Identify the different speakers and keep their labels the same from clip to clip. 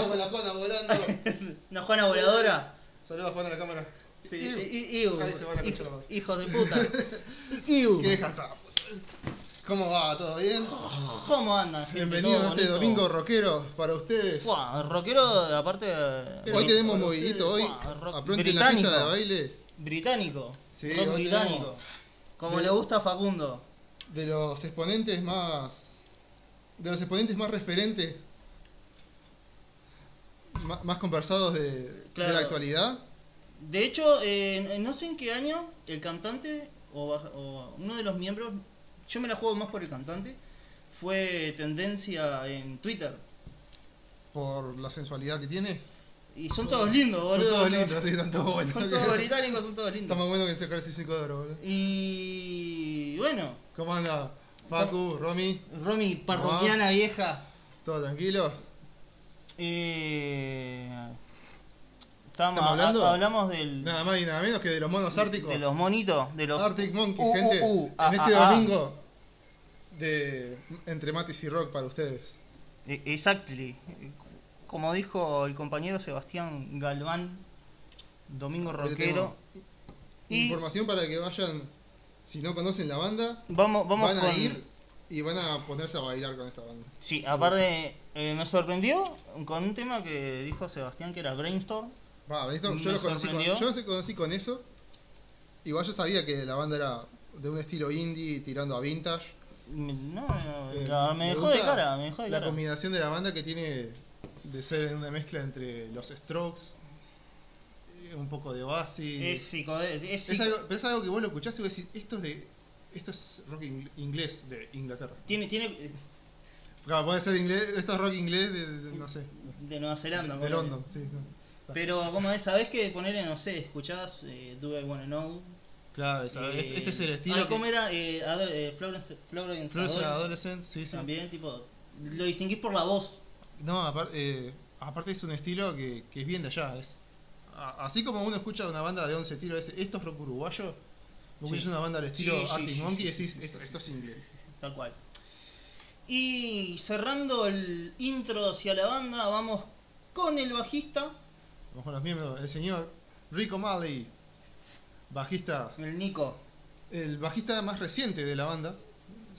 Speaker 1: Estamos con la Juana volando.
Speaker 2: Una Juana voladora.
Speaker 1: Saludos a Juana a la cámara.
Speaker 2: Sí, hijos de puta. Iu.
Speaker 1: Qué cansado. ¿Cómo va? ¿Todo bien?
Speaker 2: ¿Cómo andan? gente?
Speaker 1: Bienvenido
Speaker 2: ¿Todo
Speaker 1: a este
Speaker 2: bonito?
Speaker 1: domingo rockero para ustedes.
Speaker 2: Buah, rockero, aparte.
Speaker 1: Hoy
Speaker 2: bonito.
Speaker 1: tenemos movidito hoy. Apronten la pista de baile
Speaker 2: Británico.
Speaker 1: Sí,
Speaker 2: rock británico. Como
Speaker 1: de-
Speaker 2: le gusta a Facundo.
Speaker 1: de los exponentes más. de los exponentes más referentes. Más conversados de, de
Speaker 2: Claro.
Speaker 1: la actualidad.
Speaker 2: De hecho, eh, no sé en qué año el cantante o, o uno de los miembros, yo me la juego más por el cantante, fue tendencia en Twitter.
Speaker 1: Por la sensualidad que tiene.
Speaker 2: Y son todos lindos,
Speaker 1: Son
Speaker 2: boludo.
Speaker 1: todos
Speaker 2: ¿no?
Speaker 1: lindos, sí, están todos buenos.
Speaker 2: Son todos británicos, son todos
Speaker 1: Está
Speaker 2: lindos.
Speaker 1: más bueno que sacar ese 5 de oro, boludo.
Speaker 2: Y bueno,
Speaker 1: ¿Cómo anda? Facu, Romy,
Speaker 2: Romy, parroquiana vieja.
Speaker 1: ¿todo tranquilo?
Speaker 2: Eh, estábamos,
Speaker 1: ¿Estamos hablando?
Speaker 2: ha- hablamos del,
Speaker 1: Nada más y nada menos que de los monos árticos.
Speaker 2: de los monitos, de los
Speaker 1: Arctic Monkey,
Speaker 2: Uh, uh,
Speaker 1: gente.
Speaker 2: uh,
Speaker 1: en
Speaker 2: ah,
Speaker 1: este
Speaker 2: ah, ah.
Speaker 1: domingo de entre Matis y Rock para ustedes.
Speaker 2: E- Exactly. Como dijo el compañero Sebastián Galván, Domingo Rockero. Y-
Speaker 1: Información para que vayan, si no conocen la banda,
Speaker 2: Vamos, vamos
Speaker 1: van a
Speaker 2: con.
Speaker 1: ir y van a ponerse a bailar con esta banda.
Speaker 2: Sí, aparte, eh, me sorprendió con un tema que dijo Sebastián que era Brainstorm. Me
Speaker 1: yo, lo conocí con, yo lo conocí con eso. Igual yo sabía que la banda era de un estilo indie tirando a vintage.
Speaker 2: No, no,
Speaker 1: Eh,
Speaker 2: la- me
Speaker 1: me
Speaker 2: dejó de cara, me dejó de
Speaker 1: La
Speaker 2: cara.
Speaker 1: combinación de la banda que tiene de ser una mezcla entre los Strokes, eh, un poco de Oasis.
Speaker 2: Es psicodé- es
Speaker 1: Es
Speaker 2: psico-
Speaker 1: algo, es algo que vos lo escuchás y vos decís, esto es de. Esto es rock ing- inglés de Inglaterra.
Speaker 2: Tiene, tiene
Speaker 1: Claro, puede ser inglés, esto es rock inglés de, de- no sé,
Speaker 2: de Nueva Zelanda.
Speaker 1: de. London, sí. no.
Speaker 2: Pero, como es, sabés que ponerle, no sé, escuchás eh, Do I Wanna Know.
Speaker 1: Claro,
Speaker 2: eh,
Speaker 1: este, este es el estilo.
Speaker 2: ah,
Speaker 1: que-
Speaker 2: ¿Cómo era? Eh, eh, Florence, Florence
Speaker 1: Florence
Speaker 2: Adolescent.
Speaker 1: Adolescent, sí, sí.
Speaker 2: También, tipo, lo distinguís por la voz.
Speaker 1: No, aparte, eh, aparte es un estilo que, que es bien de allá. Es, a- así como uno escucha una banda de 11 tiros, es, esto es rock uruguayo. Vos
Speaker 2: Sí.
Speaker 1: una banda al estilo
Speaker 2: Sí,
Speaker 1: Arctic
Speaker 2: sí,
Speaker 1: Monkey y decís, esto, esto es indie.
Speaker 2: Tal cual. Y cerrando el intro hacia la banda, vamos con el bajista,
Speaker 1: Vamos con los miembros. El señor Rico Marley, bajista,
Speaker 2: el Nico.
Speaker 1: el bajista más reciente de la banda.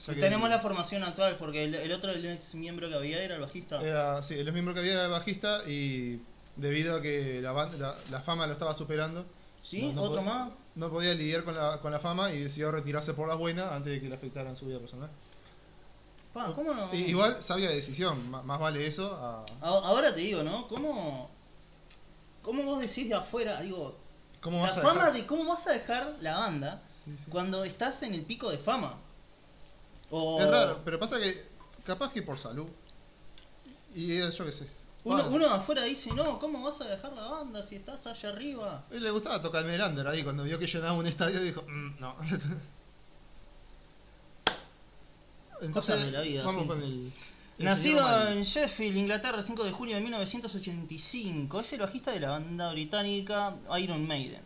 Speaker 1: ya
Speaker 2: Tenemos
Speaker 1: el-
Speaker 2: la formación actual porque el, el otro el ex miembro que había era el bajista.
Speaker 1: Era, sí, los miembros que había era el bajista y debido a que la, banda- la, la fama lo estaba superando,
Speaker 2: ¿Sí?
Speaker 1: no, no
Speaker 2: ¿Otro más?
Speaker 1: no podía lidiar con la, con la fama y decidió retirarse por las buenas antes de que le afectara en su vida personal.
Speaker 2: Pa, ¿cómo no?
Speaker 1: I- Igual sabia decisión, más vale eso a...
Speaker 2: Ahora te digo, ¿no? ¿Cómo, cómo vos decís de afuera? Digo,
Speaker 1: ¿Cómo
Speaker 2: la
Speaker 1: vas a
Speaker 2: fama
Speaker 1: dejar?
Speaker 2: de cómo vas a dejar la banda
Speaker 1: Sí, sí.
Speaker 2: cuando estás en el pico de fama. O
Speaker 1: Es raro, pero pasa que capaz que por salud. Y yo qué sé.
Speaker 2: Uno, uno de afuera dice, no, ¿cómo vas a dejar la banda si estás allá arriba?
Speaker 1: A él le gustaba tocar el under ahí, cuando vio que llenaba un estadio dijo, "Mm, no.
Speaker 2: Cosas de la vida,
Speaker 1: vamos con el... el
Speaker 2: Nacido en Sheffield, Inglaterra, el 5 de junio de 1985, es el bajista de la banda británica Iron Maiden.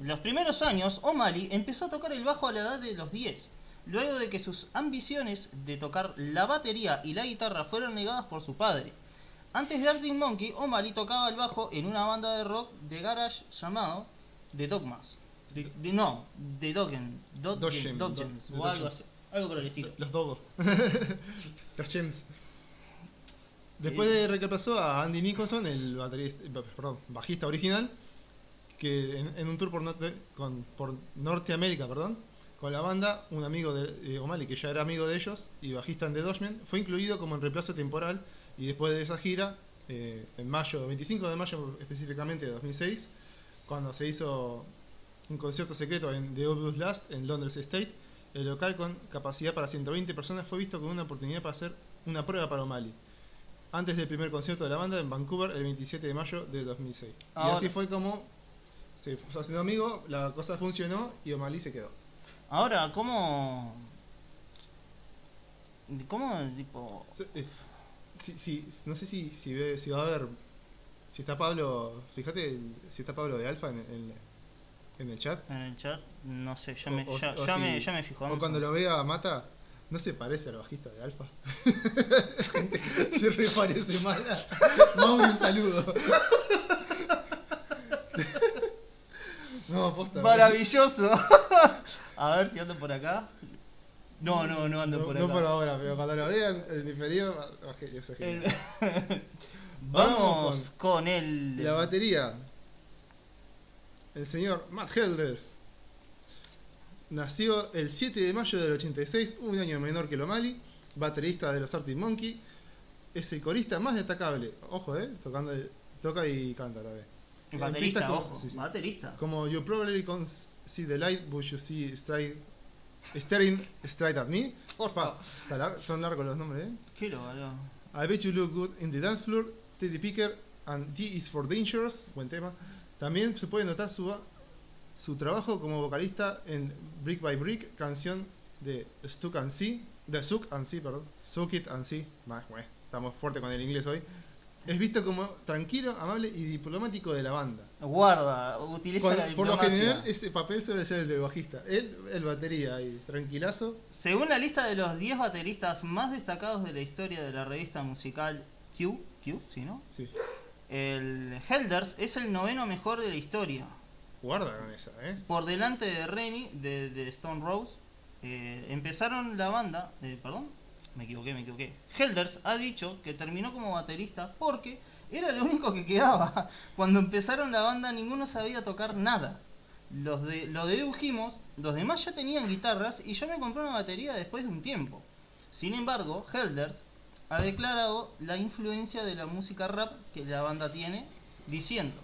Speaker 2: En los primeros años, O'Malley empezó a tocar el bajo a la edad de los 10, luego de que sus ambiciones de tocar la batería y la guitarra fueron negadas por su padre. Antes de Arctic Monkey, O'Malley tocaba el bajo en una banda de rock de garage llamado The Dogmas. De- de- no, The Doggen, Dog-
Speaker 1: Doggen,
Speaker 2: Doggens,
Speaker 1: Do-
Speaker 2: o algo así, algo por el estilo.
Speaker 1: Los dogos. los gems. Después de reemplazó a Andy Nicholson, el baterista, eh, perdón, bajista original, que en, en un tour por, norte, con, por Norteamérica, perdón, con la banda, un amigo de eh, O'Malley, que ya era amigo de ellos, y bajista en The Dodgemen, fue incluido como en reemplazo temporal, y después de esa gira, eh, en mayo, 25 de mayo específicamente de 2006, cuando se hizo un concierto secreto en The Old Blues Last en Londres State, el local con capacidad para 120 personas fue visto como una oportunidad para hacer una prueba para O'Malley. Antes del primer concierto de la banda en Vancouver el 27 de mayo de 2006.
Speaker 2: Ahora-
Speaker 1: Y así fue como se fue haciendo amigo, la cosa funcionó y O'Malley se quedó.
Speaker 2: Ahora, ¿cómo. ¿Cómo, tipo.
Speaker 1: Se- eh, sí, sí, no sé si, si, ve- si va a haber. Si está Pablo. Fíjate si está Pablo de Alfa en, en- en el chat.
Speaker 2: en el chat? No sé, ya me,
Speaker 1: O-
Speaker 2: ya,
Speaker 1: si- o
Speaker 2: ya
Speaker 1: si-
Speaker 2: me, ya me fijo.
Speaker 1: O cuando lo vea Mata, ¿No se parece al bajista de Alfa? se re parece mal. Mauri, un saludo. no, posta.
Speaker 2: Maravilloso. A ver si ando por acá. No, no, no ando
Speaker 1: No,
Speaker 2: por
Speaker 1: no
Speaker 2: acá.
Speaker 1: por ahora, pero cuando lo vean en diferido.
Speaker 2: Vamos
Speaker 1: Vamos
Speaker 2: con el.
Speaker 1: La batería. El señor Matt Helders. Nació el 7 de mayo del 86, un año menor que Lomali, baterista de los Arctic Monkey. Es el corista más destacable, ojo, eh, tocando, toca y canta a la vez.
Speaker 2: Baterista,
Speaker 1: como-
Speaker 2: ojo.
Speaker 1: sí, sí.
Speaker 2: Baterista.
Speaker 1: Como You probably can see the light, but you see straight, staring straight at me.
Speaker 2: Por
Speaker 1: Pa,
Speaker 2: favor.
Speaker 1: está lar- son largos los nombres, eh.
Speaker 2: Qué lo valió.
Speaker 1: I bet you look good in the dance floor, Teddy Picker and D is for Dangerous, buen tema. También se puede notar su, su trabajo como vocalista en Brick by Brick, canción de Stuck and See, de Suck and See, perdón, Suck It and See, Bah, bueno, estamos fuerte con el inglés hoy. Es visto como tranquilo, amable y diplomático de la banda.
Speaker 2: Guarda, utiliza
Speaker 1: Cuando-
Speaker 2: la
Speaker 1: por lo
Speaker 2: diplomacia.
Speaker 1: general ese papel suele ser el del bajista. Él, el batería ahí, tranquilazo.
Speaker 2: Según la lista de los 10 bateristas más destacados de la historia de la revista musical Q, Q, ¿sí, no?
Speaker 1: Sí.
Speaker 2: El Helders es el noveno mejor de la historia.
Speaker 1: Guarda con esa, ¿eh?
Speaker 2: Por delante de Rennie de, de Stone Rose. Eh, empezaron la banda, eh, perdón, me equivoqué, me equivoqué. Helders ha dicho que terminó como baterista porque era lo único que quedaba. Cuando empezaron la banda ninguno sabía tocar nada. Los de, lo dedujimos, los demás ya tenían guitarras y yo me compré una batería después de un tiempo. Sin embargo, Helders ha declarado la influencia de la música rap que la banda tiene, diciendo,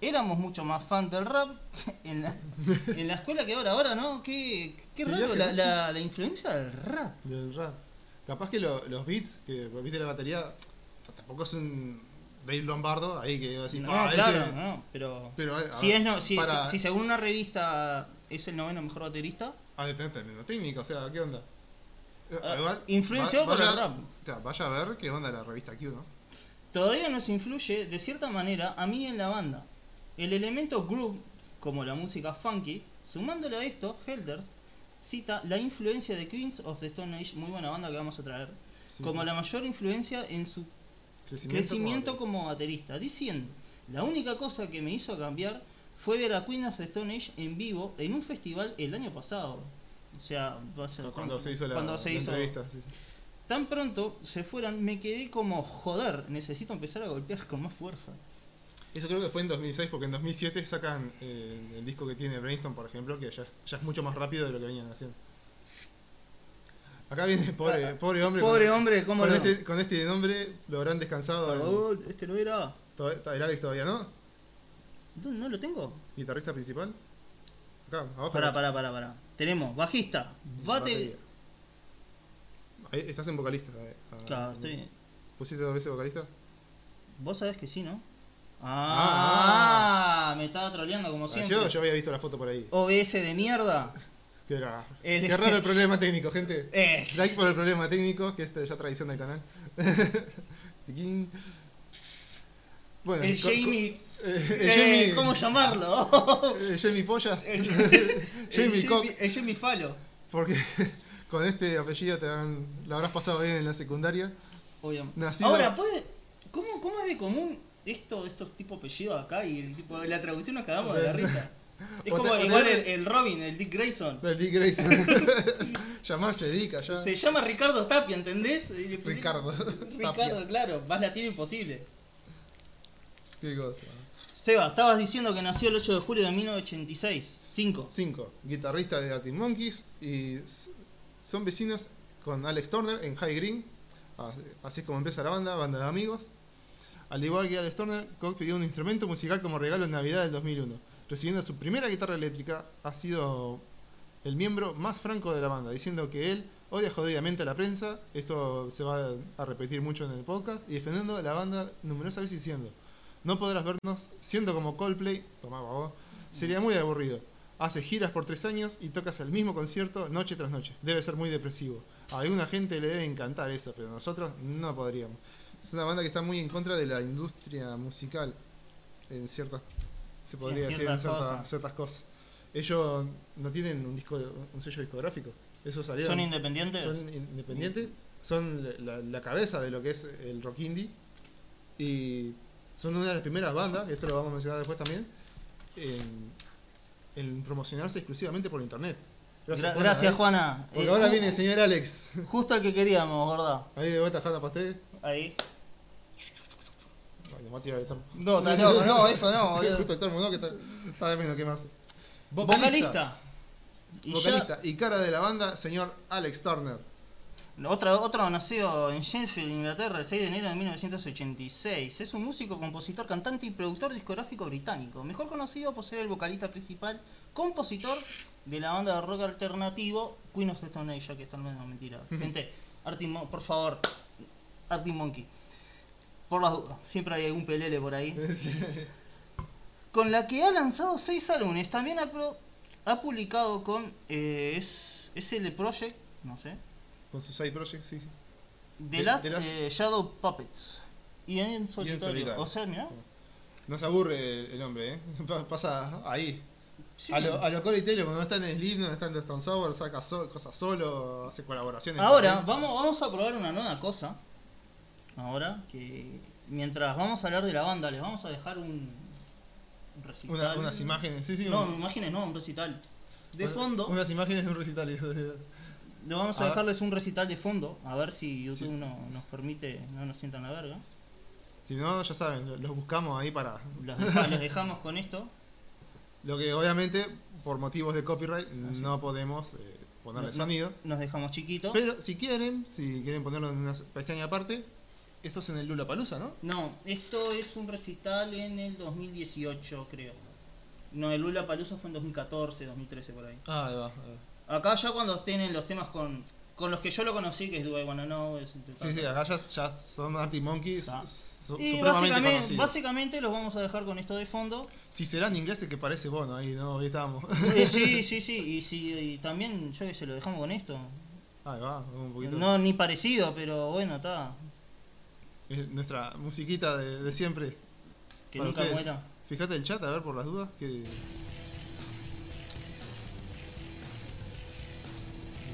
Speaker 2: éramos mucho más fan del rap en la, en la escuela que ahora, ahora, ¿no? Qué, qué raro la, la- la influencia del rap.
Speaker 1: Del rap. Capaz que lo- los beats, que viste la batería, tampoco es un Dave Lombardo, ahí que así,
Speaker 2: no,
Speaker 1: "Ah,
Speaker 2: claro,
Speaker 1: este-".
Speaker 2: no, pero...
Speaker 1: Pero a-
Speaker 2: Si, es no, si,
Speaker 1: para-
Speaker 2: si- si según una revista es el noveno mejor baterista,
Speaker 1: de tener también técnica, o sea, ¿qué onda? Eh,
Speaker 2: Ah,
Speaker 1: igual,
Speaker 2: influenciado
Speaker 1: va-
Speaker 2: por el
Speaker 1: vaya-
Speaker 2: rap.
Speaker 1: claro, vaya a ver qué onda la revista Q, ¿no?
Speaker 2: todavía nos influye de cierta manera a mí en la banda. El elemento groove, como la música funky, sumándole a esto, Helders cita la influencia de Queens of the Stone Age, muy buena banda que vamos a traer,
Speaker 1: Sí,
Speaker 2: como la mayor influencia en su
Speaker 1: Crecimiento,
Speaker 2: crecimiento
Speaker 1: como-
Speaker 2: como baterista, diciendo, la única cosa que me hizo cambiar fue ver a Queen of the Stone Age en vivo en un festival el año pasado. O sea, vaya-
Speaker 1: Cuando se hizo la,
Speaker 2: cuando se
Speaker 1: la
Speaker 2: hizo-
Speaker 1: entrevista. sí.
Speaker 2: Tan pronto se fueran, me quedé como, joder, necesito empezar a golpear con más fuerza.
Speaker 1: Eso creo que fue en 2006, porque en 2007 sacan eh, el disco que tiene Brainstorm, por ejemplo, que ya, ya es mucho más rápido de lo que venían haciendo. Acá viene, pobre,
Speaker 2: Ah,
Speaker 1: pobre hombre.
Speaker 2: Pobre
Speaker 1: con,
Speaker 2: hombre, ¿cómo
Speaker 1: con
Speaker 2: no?
Speaker 1: este, con este nombre lo habrán descansado. el-
Speaker 2: Oh, este no era.
Speaker 1: el Alex todavía no.
Speaker 2: ¿No, no lo tengo?
Speaker 1: Guitarrista principal. Acá, abajo.
Speaker 2: Pará, pará, pará, pará. Tenemos bajista, bate.
Speaker 1: Batería. Ahí estás en vocalista. eh, ah,
Speaker 2: Claro, estoy-
Speaker 1: ¿Pusiste dos veces vocalista?
Speaker 2: Vos sabés que sí, ¿no?
Speaker 1: Ah,
Speaker 2: Ah, me estaba troleando como siempre.
Speaker 1: Yo, yo había visto la foto por ahí.
Speaker 2: OBS de mierda.
Speaker 1: Qué, raro.
Speaker 2: El-
Speaker 1: Qué raro el problema técnico, gente.
Speaker 2: Eh,
Speaker 1: Like por el problema técnico, que es ya tradición del canal. Bueno,
Speaker 2: el Jamie.
Speaker 1: Eh,
Speaker 2: eh,
Speaker 1: Jamie.
Speaker 2: ¿Cómo llamarlo?
Speaker 1: Jamie Pollas. Jamie Cock.
Speaker 2: Falo.
Speaker 1: Porque con este apellido te han, lo habrás pasado bien en la secundaria.
Speaker 2: Obviamente.
Speaker 1: Nacido-
Speaker 2: Ahora, ¿puede, cómo, ¿cómo es de común esto, estos tipos apellidos acá y el tipo, la traducción nos cagamos de la risa? Es como
Speaker 1: te-
Speaker 2: igual el, el Robin, el Dick Grayson.
Speaker 1: El Dick Grayson. Llamarse dedica ya.
Speaker 2: Se llama Ricardo Tapia, ¿entendés?
Speaker 1: Ricardo.
Speaker 2: Ricardo,
Speaker 1: Tapia.
Speaker 2: claro, más latino imposible.
Speaker 1: Qué cosa.
Speaker 2: Seba, estabas diciendo que nació el 8 de julio de 1986. 5.
Speaker 1: 5. Guitarrista de Arctic Monkeys y son vecinos con Alex Turner en High Green. Así- Así es como empieza la banda, banda de amigos. Al igual que Alex Turner, Cox pidió un instrumento musical como regalo en Navidad del 2001. Recibiendo su primera guitarra eléctrica, ha sido el miembro más franco de la banda, diciendo que él odia jodidamente a la prensa, esto se va a repetir mucho en el podcast, y defendiendo a la banda numerosas veces diciendo, no podrás vernos siendo como Coldplay, toma vos, sería muy aburrido. Hace giras por tres años y tocas el mismo concierto noche tras noche. Debe ser muy depresivo. A alguna gente le debe encantar eso, pero nosotros no podríamos. Es una banda que está muy en contra de la industria musical en ciertas se
Speaker 2: Sí,
Speaker 1: podría decir en
Speaker 2: ciertas cosas.
Speaker 1: ciertas cosas. Ellos no tienen un disco un sello discográfico. Salieron.
Speaker 2: ¿Son independientes?
Speaker 1: Son independientes. Son la, la cabeza de lo que es el rock indie. Y son una de las primeras bandas, que eso lo vamos a mencionar después también, en, en promocionarse exclusivamente por internet.
Speaker 2: Gra- Gracias,
Speaker 1: ¿eh?
Speaker 2: Juana.
Speaker 1: Porque
Speaker 2: Eh,
Speaker 1: ahora viene el señor Alex.
Speaker 2: Justo el que queríamos, ¿verdad?
Speaker 1: Ahí de vuelta Jana Pastel.
Speaker 2: Ahí.
Speaker 1: Tirar el termo.
Speaker 2: No, loco, no, eso no.
Speaker 1: Justo el termo, no, que está, está de menos que más.
Speaker 2: Vocalista. Y ya-
Speaker 1: Vocalista y cara de la banda, señor Alex Turner.
Speaker 2: Otro, otro nacido en Sheffield, Inglaterra, el 6 de enero de 1986. Es un músico, compositor, cantante y productor discográfico británico. Mejor conocido por ser el vocalista principal, compositor de la banda de rock alternativo Queen of the Stone Age, ya que están no, mentira. Gente, Arctic Mon- por favor, Arctic Monkey. Por las dudas, siempre hay algún pelele por ahí. Con la que ha lanzado seis álbumes. También ha, pro- ha publicado con eh, es, SL Project, no sé.
Speaker 1: Con su side project, sí.
Speaker 2: The
Speaker 1: De-
Speaker 2: Last,
Speaker 1: The Last-
Speaker 2: eh, Shadow Puppets. Y en solitario.
Speaker 1: solitario.
Speaker 2: O sea, mira.
Speaker 1: No se aburre el, hombre, ¿eh? Pa- Pasa ahí.
Speaker 2: Sí.
Speaker 1: A lo, a lo Corey Taylor, cuando está en el Slipknot, está en The Stone Sour, saca so- cosas solo, hace colaboraciones.
Speaker 2: Ahora, vamos, vamos a probar una nueva cosa. Ahora, que mientras vamos a hablar de la banda, les vamos a dejar un, recital.
Speaker 1: Una- unas imágenes, sí, sí.
Speaker 2: No,
Speaker 1: un-
Speaker 2: imágenes no, un recital. De fondo,
Speaker 1: Unas imágenes de un recital. eso,
Speaker 2: le vamos a,
Speaker 1: a
Speaker 2: dejarles un recital de fondo. A ver si YouTube
Speaker 1: Sí.
Speaker 2: no, nos permite, no nos sientan la verga.
Speaker 1: Si no, ya saben, lo- los buscamos ahí para.
Speaker 2: Los, deja- los dejamos con esto.
Speaker 1: Lo que obviamente, por motivos de copyright,
Speaker 2: sí.
Speaker 1: no podemos eh, ponerle
Speaker 2: no-
Speaker 1: sonido.
Speaker 2: Nos dejamos chiquito.
Speaker 1: Pero si quieren, si quieren ponerlo en una pestaña aparte, esto es en el Lula Palusa, ¿no?
Speaker 2: No, esto es un recital en el 2018, creo. No, el Lula Palusa fue en 2014, 2013 por ahí.
Speaker 1: Ah, ahí va. ahí va.
Speaker 2: Acá ya cuando tienen los temas con, con los que yo lo conocí, que es Do I Wanna Know, es
Speaker 1: Sí, sí, acá ya, ya son Arctic Monkeys su-
Speaker 2: Y
Speaker 1: supremamente
Speaker 2: básicamente, los vamos a dejar con esto de fondo.
Speaker 1: Si serán ingleses que parece Bono ahí, ¿no? Ahí estábamos.
Speaker 2: Eh, sí, sí, sí, y, si, y también yo que se lo dejamos con esto.
Speaker 1: Ahí va, un poquito.
Speaker 2: No, ni parecido, pero bueno, está.
Speaker 1: Es nuestra musiquita de, de siempre.
Speaker 2: Que
Speaker 1: Para
Speaker 2: nunca
Speaker 1: ustedes.
Speaker 2: muera.
Speaker 1: Fíjate el chat, a ver por las dudas. Que...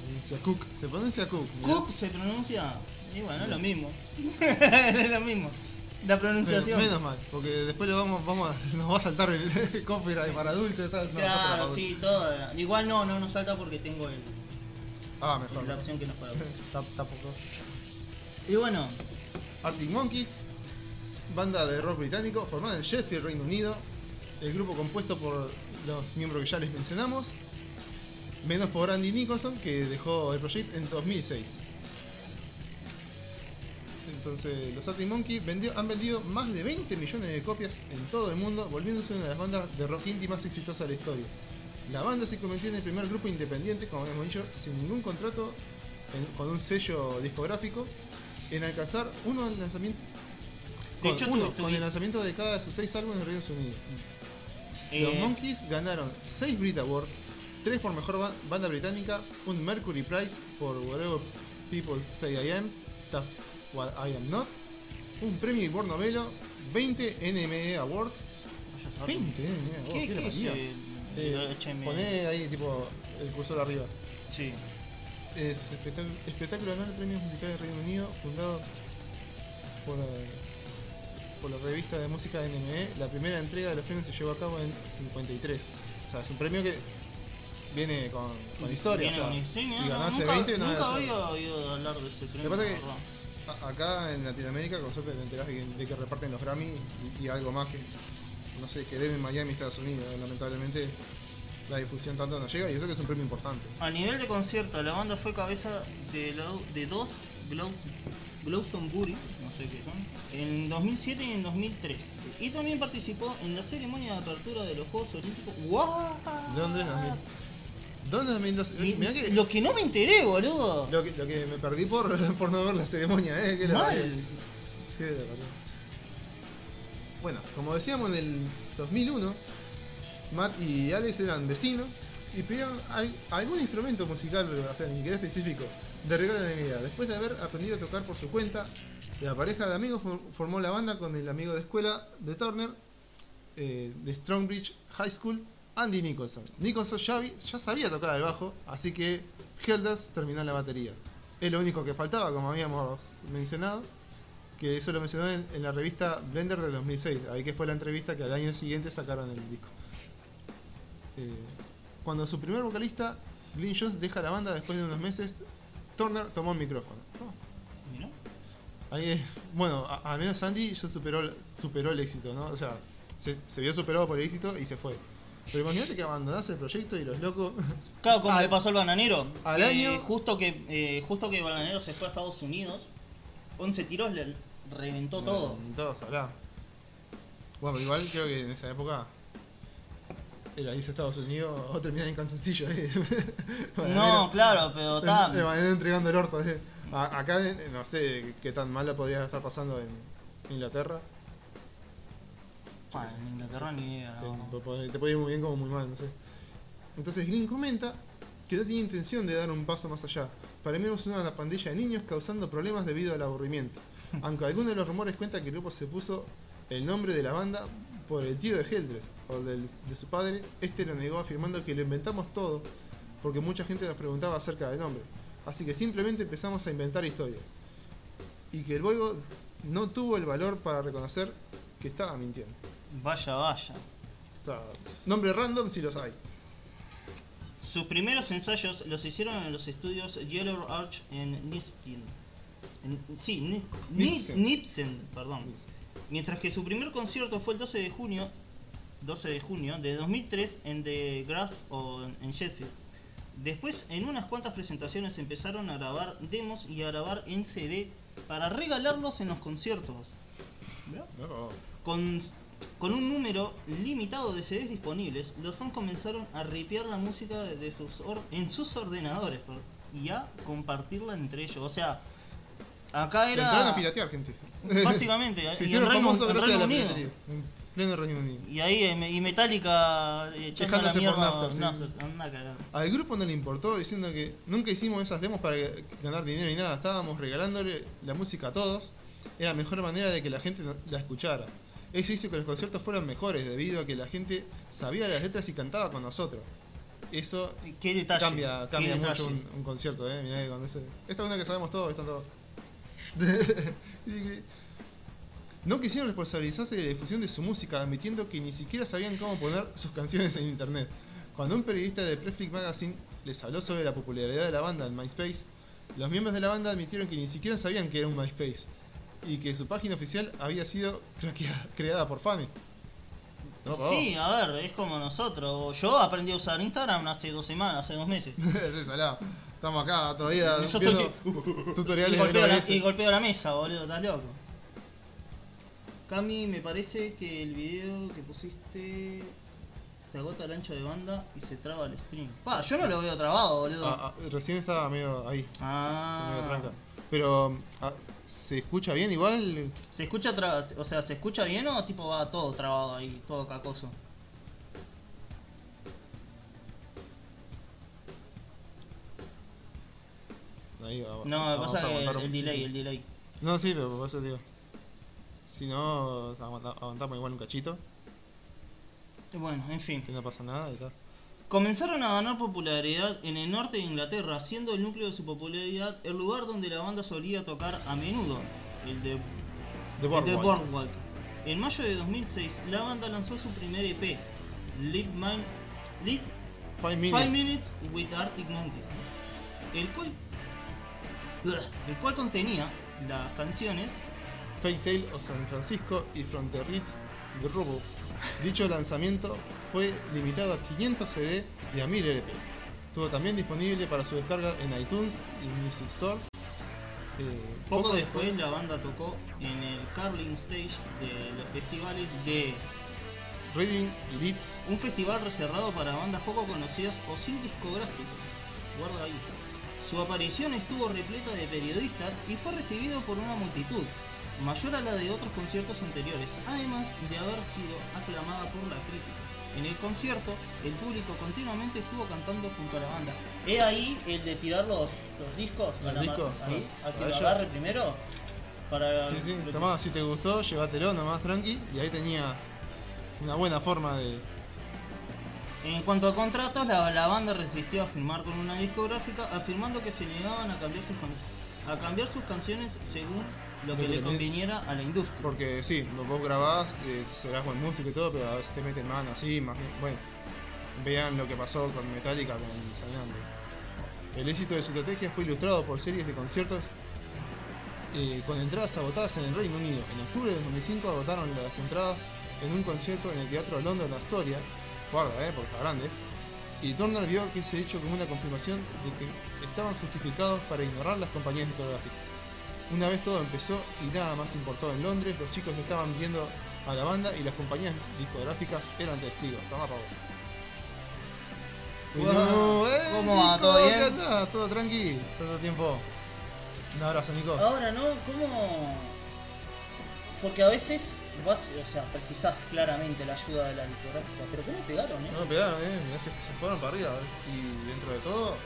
Speaker 1: pronuncia Cook. Se pronuncia Cook.
Speaker 2: Cook se pronuncia. Y bueno, es lo mismo. es lo mismo. La pronunciación.
Speaker 1: Menos mal, porque después le vamos, vamos a- nos va a saltar el copyright para adultos.
Speaker 2: Claro, sí, todo. Igual no, no nos salta porque tengo el,
Speaker 1: Ah, mejor.
Speaker 2: la opción que nos puede
Speaker 1: Tam- Tampoco.
Speaker 2: Y bueno,
Speaker 1: Arctic Monkeys, banda de rock británico formada en Sheffield, Reino Unido. El grupo compuesto por los miembros que ya les mencionamos, menos por Andy Nicholson, que dejó el proyecto en 2006. Entonces, los Arctic vendió- han vendido más de 20 millones de copias en todo el mundo, volviéndose una de las bandas de rock indie más exitosas de la historia. La banda se convirtió en el primer grupo independiente, como habíamos dicho, sin ningún contrato en- con un sello discográfico, en alcanzar uno del lanzamiento
Speaker 2: De
Speaker 1: con,
Speaker 2: hecho,
Speaker 1: uno,
Speaker 2: tu- tu-
Speaker 1: con el lanzamiento de cada de sus seis álbumes en Reino Unido. Los
Speaker 2: eh,
Speaker 1: Monkeys ganaron 6 Brit Awards, 3 por mejor ba- banda británica, un Mercury Prize por Whatever People Say I Am, That's What I Am Not, un premio Ivor Novello, 20 NME Awards,
Speaker 2: ya sabes.
Speaker 1: 20 NME Awards,
Speaker 2: ¿Qué,
Speaker 1: ¿qué,
Speaker 2: qué es
Speaker 1: Eh,
Speaker 2: HM?
Speaker 1: poné ahí tipo el cursor arriba.
Speaker 2: Sí.
Speaker 1: Es espectac- espectáculo anual de premios musicales del Reino Unido, fundado por la, por la revista de música NME. La primera entrega de los premios se llevó a cabo en 53. O sea, es un premio que viene con, con historia.
Speaker 2: Viene
Speaker 1: o sea,
Speaker 2: con- sí,
Speaker 1: y ganarse
Speaker 2: nunca,
Speaker 1: 20 no
Speaker 2: nunca
Speaker 1: es-
Speaker 2: había oído hablar de ese premio.
Speaker 1: pasa
Speaker 2: la
Speaker 1: que- Acá en Latinoamérica, con suerte te enterás de que, de que reparten los Grammy y, y algo más que, no sé, que deben Miami, Estados Unidos. Lamentablemente la difusión tanto no llega y eso que es un premio importante.
Speaker 2: A nivel de concierto, la banda fue cabeza de, lo- de dos Glastonbury, no sé qué son, en 2007 y en 2003. Y también participó en la ceremonia de apertura de los Juegos Olímpicos. ¡Wow!
Speaker 1: Londres 2000. ¿Dónde 2012?
Speaker 2: Mi-
Speaker 1: Mirá que,
Speaker 2: Lo que no me enteré, boludo.
Speaker 1: Lo que, lo que me perdí por, por no ver la ceremonia, ¿eh? Que
Speaker 2: Mal.
Speaker 1: parió. Bueno, como decíamos en el 2001, Matt y Alex eran vecinos y pidieron al- algún instrumento musical, o sea, ni siquiera específico, de regalo de Navidad. Después de haber aprendido a tocar por su cuenta, la pareja de amigos for- formó la banda con el amigo de escuela de Turner, eh, de Strongbridge High School, Andy Nicholson. Nicholson ya, vi- ya sabía tocar el bajo, así que Heldas terminó la batería. Es lo único que faltaba, como habíamos mencionado, que eso lo mencionó en, en la revista Blender de 2006, ahí que fue la entrevista que al año siguiente sacaron el disco. Eh, cuando su primer vocalista, Glyn Jones, deja la banda después de unos meses, Turner tomó el micrófono. Oh. Ahí es- bueno, a- al menos Andy ya superó, superó el éxito, ¿no? O sea, se, se vio superado por el éxito y se fue. Pero imagínate que abandonás el proyecto y los locos.
Speaker 2: Claro, como
Speaker 1: Al-
Speaker 2: le pasó al bananero.
Speaker 1: al
Speaker 2: que
Speaker 1: año-
Speaker 2: Justo que, eh, justo que bananero se fue a Estados Unidos, 11 tiros le reventó todo.
Speaker 1: Todo, ojalá. Bueno, pero igual creo que en esa época era irse a Estados Unidos o terminar en canzoncillo. ¿eh?
Speaker 2: No, claro, pero está.
Speaker 1: El bananero entregando el orto. ¿eh? Acá eh, no sé qué tan mal la podría estar pasando en Inglaterra.
Speaker 2: En Inglaterra ni idea.
Speaker 1: Te,
Speaker 2: no.
Speaker 1: te puede- ir muy bien como muy mal, no sé. Entonces Green comenta que no tiene intención de dar un paso más allá. Para mí es una pandilla de niños causando problemas debido al aburrimiento. Aunque algunos de los rumores cuentan que el grupo se puso el nombre de la banda por el tío de Heldress o del- de su padre, este lo negó afirmando que lo inventamos todo porque mucha gente nos preguntaba acerca del nombre. Así que simplemente empezamos a inventar historias. Y que luego no tuvo el valor para reconocer que estaba mintiendo.
Speaker 2: Vaya, vaya.
Speaker 1: O sea, nombre random si los hay.
Speaker 2: Sus primeros ensayos los hicieron en los estudios Yellow Arch en Nipsen. En- sí, Ni- Ni-
Speaker 1: Nipsen.
Speaker 2: Nipsen, perdón. Mientras que su primer concierto fue el 12 de junio 12 de junio de 2003 en The Grass o en- Sheffield. Después, en unas cuantas presentaciones empezaron a grabar demos y a grabar en CD para regalarlos en los conciertos.
Speaker 1: No.
Speaker 2: Con, con un número limitado de CDs disponibles, los fans comenzaron a ripear la música de, sus or- en sus ordenadores y a compartirla entre ellos. O sea, acá
Speaker 1: Entraron a
Speaker 2: era
Speaker 1: piratear, gente.
Speaker 2: básicamente
Speaker 1: Se
Speaker 2: y
Speaker 1: hicieron famosos gracias a la piratería. En pleno Reino Unido.
Speaker 2: Y ahí eh, y Metallica eh, echando la
Speaker 1: por Napster, sí.
Speaker 2: Anda.
Speaker 1: Al grupo no le importó diciendo que nunca hicimos esas demos para ganar dinero ni nada. Estábamos regalándole la música a todos. Era la mejor manera de que la gente la escuchara. Eso hizo que los conciertos fueran mejores debido a que la gente sabía las letras y cantaba con nosotros. Eso
Speaker 2: Qué detalle.
Speaker 1: cambia, cambia mucho un, un concierto, eh. Mirá que cuando ese. Esta es una que sabemos todos, están todos. no quisieron responsabilizarse de la difusión de su música, admitiendo que ni siquiera sabían cómo poner sus canciones en internet. Cuando un periodista de Preflick Magazine les habló sobre la popularidad de la banda en MySpace, los miembros de la banda admitieron que ni siquiera sabían que era un MySpace y que su página oficial había sido creada por Fanny. No,
Speaker 2: Sí, a ver, es como nosotros. Yo aprendí a usar Instagram hace dos semanas, hace dos meses.
Speaker 1: Sí, salado. Estamos acá todavía
Speaker 2: Yo
Speaker 1: viendo
Speaker 2: estoy Y
Speaker 1: tutoriales de
Speaker 2: golpeo, la, y golpeo la mesa, boludo, estás loco. Cami, me parece que el video que pusiste te agota el ancho de banda y se traba el stream. Pa, yo no lo veo trabado, boludo.
Speaker 1: Ah, ah, recién estaba medio ahí,
Speaker 2: Ah.
Speaker 1: medio tranca. Pero, ah, ¿se escucha bien igual?
Speaker 2: ¿Se escucha tra- o sea, ¿se escucha bien o tipo va todo trabado ahí, todo cacoso?
Speaker 1: Ahí, va-
Speaker 2: No, pasa que el, delay, el delay.
Speaker 1: No, sí, pero por eso digo. Si no, aguanta- aguantamos igual un cachito,
Speaker 2: Bueno, en fin.
Speaker 1: que no pasa nada y tal.
Speaker 2: Comenzaron a ganar popularidad en el norte de Inglaterra, siendo el núcleo de su popularidad el lugar donde la banda solía tocar a menudo, el de,
Speaker 1: The
Speaker 2: el de
Speaker 1: Boardwalk.
Speaker 2: En mayo de 2006, la banda lanzó su primer EP, Live, Mine, Live
Speaker 1: Five minutes.
Speaker 2: Five Minutes with Arctic Monkeys, el cual, el cual contenía las canciones
Speaker 1: Fairy Tail o San Francisco y From the Ritz to the Robo. Dicho lanzamiento fue limitado a 500 CD y a 1000 LP. Estuvo también disponible para su descarga en iTunes y Music Store. Eh,
Speaker 2: Poco después la banda tocó en el Carling Stage de los festivales de
Speaker 1: Reading y Leeds
Speaker 2: un festival reservado para bandas poco conocidas o sin discográfico. Guarda ahí. Su aparición estuvo repleta de periodistas y fue recibido por una multitud, mayor a la de otros conciertos anteriores, además de haber sido aclamada por la crítica. En el concierto, el público continuamente estuvo cantando junto a la banda. ¿Es ahí el de tirar los, los discos? a
Speaker 1: ¿Los
Speaker 2: la ma-
Speaker 1: discos?
Speaker 2: Ahí,
Speaker 1: Ah,
Speaker 2: a que lo agarre primero. Para
Speaker 1: Sí, sí, tomá, si te gustó, llévatelo nomás tranqui. Y ahí tenía una buena forma de,
Speaker 2: En cuanto a contratos, la, la banda resistió a firmar con una discográfica, afirmando que se negaban a cambiar sus, a cambiar sus canciones según lo que le conviniera a la industria.
Speaker 1: Porque sí, vos grabás, eh, serás buen músico y todo, pero a veces te meten mano así, imagi- bueno, vean lo que pasó con Metallica con Sanando. El éxito de su estrategia fue ilustrado por series de conciertos eh, con entradas agotadas en el Reino Unido. En octubre de 2005 agotaron las entradas en un concierto en el Teatro London Astoria, guarda, eh, porque está grande, y Turner vio que ese hecho como una confirmación de que estaban justificados para ignorar las compañías discográficas. Una vez todo empezó y nada más importó en Londres, los chicos estaban viendo a la banda y las compañías discográficas eran testigos. Toma pa' vos. Y
Speaker 2: Wow.
Speaker 1: no, ¡eh,
Speaker 2: ¿Cómo va? ¿Todo bien?
Speaker 1: ¿qué andás? Todo tranqui, todo tiempo. Un abrazo, Nico.
Speaker 2: Ahora, ¿no? ¿Cómo...? Porque a veces vas, o sea, precisás claramente la ayuda de la discográfica, pero ¿cómo pegaron, eh?
Speaker 1: No pegaron, eh, se fueron para arriba. eh, Y dentro de todo.